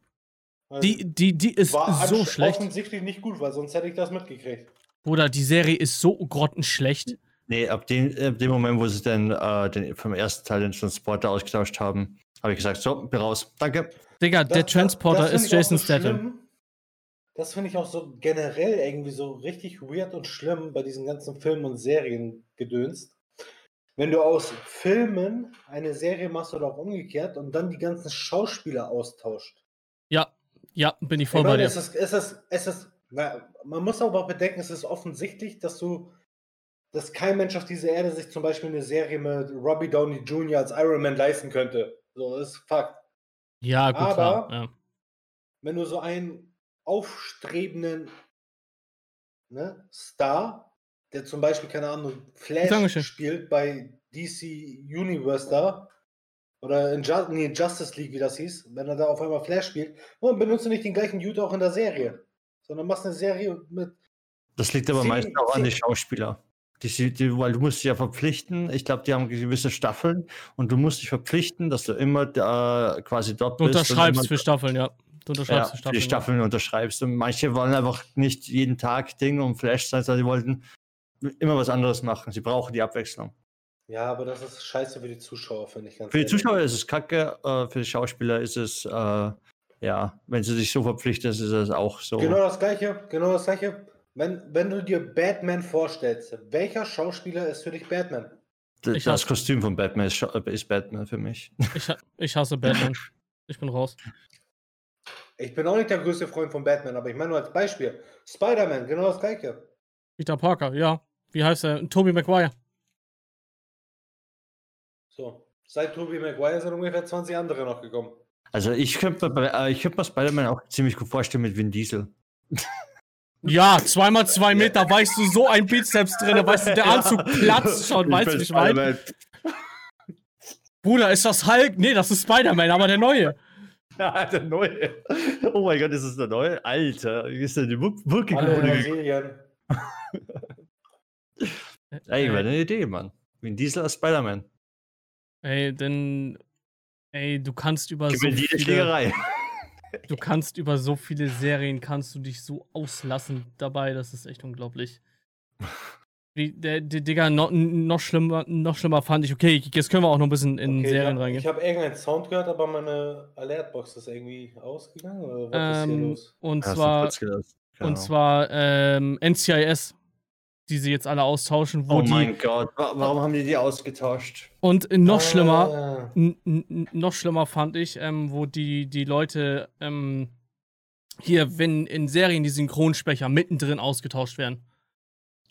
Also, Die, die, die ist war so schlecht. offensichtlich nicht gut, weil sonst hätte ich das mitgekriegt. Bruder, die Serie ist so grottenschlecht. Nee, ab dem, ab dem Moment, wo sie dann äh, den, vom ersten Teil den Transporter ausgetauscht haben, habe ich gesagt, so, bin raus. Danke. Digga, der Das- Transporter das- das ist Jason so Statham. schlimm. Das finde ich auch so generell irgendwie so richtig weird und schlimm bei diesen ganzen Filmen und Serien gedönst. Wenn du aus Filmen eine Serie machst oder auch umgekehrt und dann die ganzen Schauspieler austauscht. Ja, ja, bin ich voll ich bei meine, dir. es ist, es ist, es ist, na, man muss aber auch bedenken, es ist offensichtlich, dass du, dass kein Mensch auf dieser Erde sich zum Beispiel eine Serie mit Robbie Downey Jr. als Iron Man leisten könnte. So, das ist Fakt. Ja, gut, klar. aber- Ja. wenn du so einen aufstrebenden ne, Star, der zum Beispiel, keine Ahnung, Flash Dankeschön. spielt bei DC Universe da, oder in Ju nee, Justice League, wie das hieß, wenn er da auf einmal Flash spielt, dann benutzt du nicht den gleichen Dude auch in der Serie, sondern machst eine Serie mit, Das liegt aber meistens auch an den Schauspieler. Die, die, weil du musst dich ja verpflichten. Ich glaube, die haben gewisse Staffeln und du musst dich verpflichten, dass du immer da quasi dort Du bist. und unterschreibst für Staffeln, ja. Du ja, unterschreibst für für Staffeln. die ja. Staffeln unterschreibst. Und manche wollen einfach nicht jeden Tag Ding und Flash sein, sondern die wollten immer was anderes machen. Sie brauchen die Abwechslung. Ja, aber das ist scheiße für die Zuschauer, finde ich ganz Für die ehrlich. Zuschauer ist es kacke, äh, für die Schauspieler ist es, äh, ja, wenn sie sich so verpflichten, ist es auch so. Genau das gleiche, genau das gleiche. Wenn, wenn du dir Batman vorstellst, welcher Schauspieler ist für dich Batman? Das hab- Kostüm von Batman ist, ist Batman für mich. *laughs* Ich, ich hasse Batman. Ich bin raus. Ich bin auch nicht der größte Freund von Batman, aber ich meine nur als Beispiel. Spider-Man, genau das gleiche. Peter Parker, ja. Wie heißt er? Tobey Maguire. So, seit Tobey Maguire sind ungefähr 20 andere noch gekommen. Also ich könnte mir, äh, ich könnte mir Spider-Man auch ziemlich gut vorstellen mit Vin Diesel. *laughs* Ja, zweimal zwei Meter, weißt du, so ein Bizeps drin, weißt du, der Anzug *laughs* platzt schon, weißt du, wie ich meine? Bruder, ist das Hulk? Nee, das ist Spider-Man, aber der neue. *laughs* Ja, der neue. Oh mein Gott, ist das der neue? Alter, wie ist denn die Wur- Alle. Ey, Ey, eine Idee, Mann. Vin Diesel als Spider-Man. Ey, denn, ey, du kannst über so Gewinnt jede viele, Schlägerei. du kannst über so viele Serien, kannst du dich so auslassen dabei, das ist echt unglaublich. *laughs* Wie, der, der Digga, noch, noch, schlimmer, noch schlimmer fand ich, okay, jetzt können wir auch noch ein bisschen in Okay, Serien ich hab- reingehen. Ich habe irgendeinen Sound gehört, aber meine Alertbox ist irgendwie ausgegangen. Oder was ist hier Ähm, los? und du zwar, kurz gelassen. Keine und zwar ähm, NCIS, die sie jetzt alle austauschen, wo Oh die mein Gott, wa- warum haben die die ausgetauscht? und noch Ah, schlimmer, noch schlimmer fand ich, ähm, wo die die Leute ähm, hier, wenn in Serien die Synchronsprecher mittendrin ausgetauscht werden,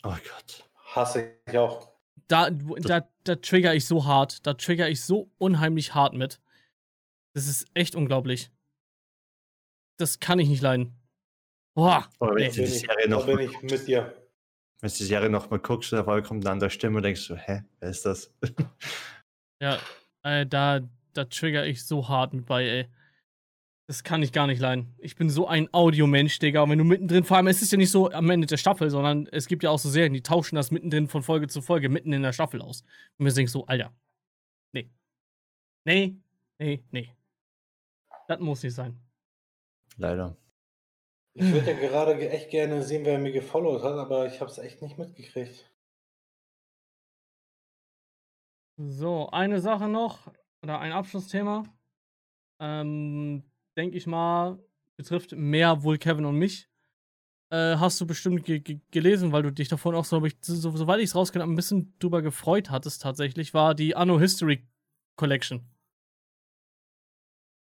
Oh Gott. Hasse ich auch. da da, da trigger ich so hart, da trigger ich so unheimlich hart mit. Das ist echt unglaublich. Das kann ich nicht leiden. Boah. Aber wenn Nee. Da bin, die ich, Serie da noch bin mal ich mit dir. Wenn du die Serie noch mal guckst einmal kommt eine andere Stimme und denkst du, hä, wer ist das? *laughs* Ja, äh, da, da trigger ich so hart mit bei, ey. Das kann ich gar nicht leiden. Ich bin so ein Audiomensch, Digga. Und wenn du mittendrin, vor allem, es ist ja nicht so am Ende der Staffel, sondern es gibt ja auch so Serien, die tauschen das mittendrin von Folge zu Folge, mitten in der Staffel aus. Und wir denken so, Alter. Nee. Nee, nee, nee. Das muss nicht sein. Leider. Ich würde ja gerade ge- echt gerne sehen, wer mir gefollowt hat, aber ich habe es echt nicht mitgekriegt. So, eine Sache noch, oder ein Abschlussthema. Ähm, denke ich mal, betrifft mehr wohl Kevin und mich. Äh, hast du bestimmt ge ge gelesen, weil du dich davon auch so, ich, so soweit ich es rausgehört habe, ein bisschen drüber gefreut hattest tatsächlich, war die Anno History Collection.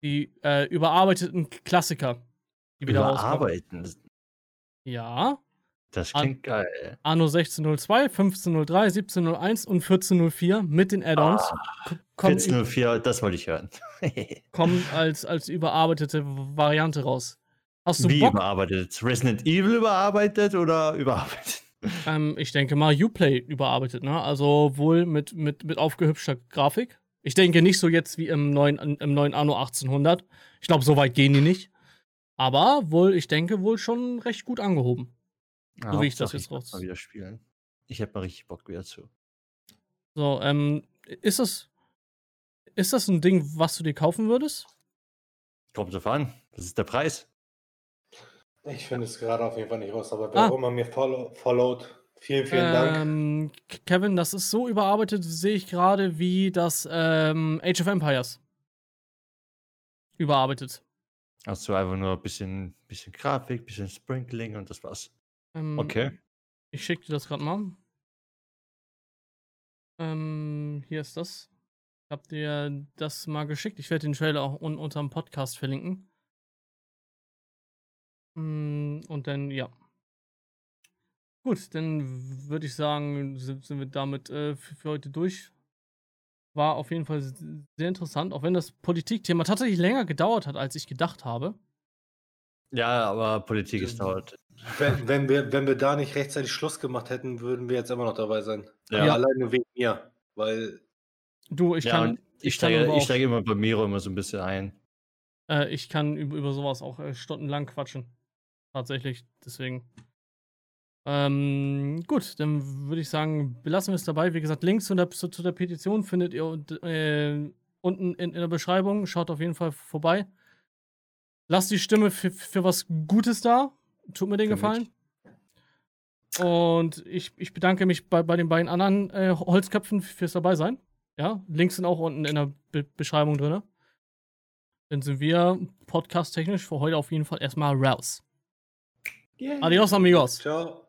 Die äh, überarbeiteten Klassiker, die wieder. Überarbeiten. Ja. Das klingt geil. Anno 1602, 1503, 1701 und 1404 mit den Add-ons. Ah, 1404, das wollte ich hören. *laughs* kommen als, als überarbeitete Variante raus. Hast du Wie Bock? überarbeitet? Resident Evil überarbeitet oder *laughs* überarbeitet? Ähm, ich denke mal Uplay überarbeitet, ne? Also wohl mit, mit, mit aufgehübschter Grafik. Ich denke nicht so jetzt wie im neuen, im neuen Anno 1800. Ich glaube, so weit gehen die nicht. Aber wohl, ich denke, wohl schon recht gut angehoben. Ja, so wie ich das jetzt raus. Mal wieder spielen. Ich hätte mal richtig Bock wieder zu. So, ähm, ist das, ist das ein Ding, was du dir kaufen würdest? Kommt drauf an. Das ist der Preis. Ich finde es gerade auf jeden Fall nicht raus, aber wer ah. auch immer mir follow, followt, vielen, vielen ähm, Dank. Kevin, das ist so überarbeitet, sehe ich gerade, wie das ähm, Age of Empires. Überarbeitet. Also einfach nur ein bisschen, bisschen Grafik, bisschen Sprinkling und das war's. Ähm, okay. Ich schicke dir das gerade mal. Ähm, hier ist das. Ich habe dir das mal geschickt. Ich werde den Trailer auch un unter dem Podcast verlinken. Mm, und dann, ja. Gut, dann würde ich sagen, sind, wir damit äh, für, für, heute durch. War auf jeden Fall sehr interessant, auch wenn das Politikthema tatsächlich länger gedauert hat, als ich gedacht habe. Ja, aber Politik ist dauert. Wenn, wenn, wir, wenn wir da nicht rechtzeitig Schluss gemacht hätten, würden wir jetzt immer noch dabei sein. Ja. ja. Alleine wegen mir. Weil. Du, ich ja, kann. Ich, steige, ich steige immer bei Miro immer so ein bisschen ein. Äh, ich kann über, über sowas auch äh, stundenlang quatschen tatsächlich. Deswegen. Ähm, gut, dann würde ich sagen, belassen wir es dabei. Wie gesagt, Links zu der, zu, zu der Petition findet ihr äh, unten in, in, der Beschreibung. Schaut auf jeden Fall vorbei. Lasst die Stimme für, für was Gutes da. Tut mir den für Gefallen. Mich. Und ich, ich bedanke mich bei, bei den beiden anderen äh, Holzköpfen fürs Dabeisein. Ja, Links sind auch unten in der Be Beschreibung drin. Dann sind wir podcast-technisch für heute auf jeden Fall erstmal raus. Yay. Adiós, amigos. Chao.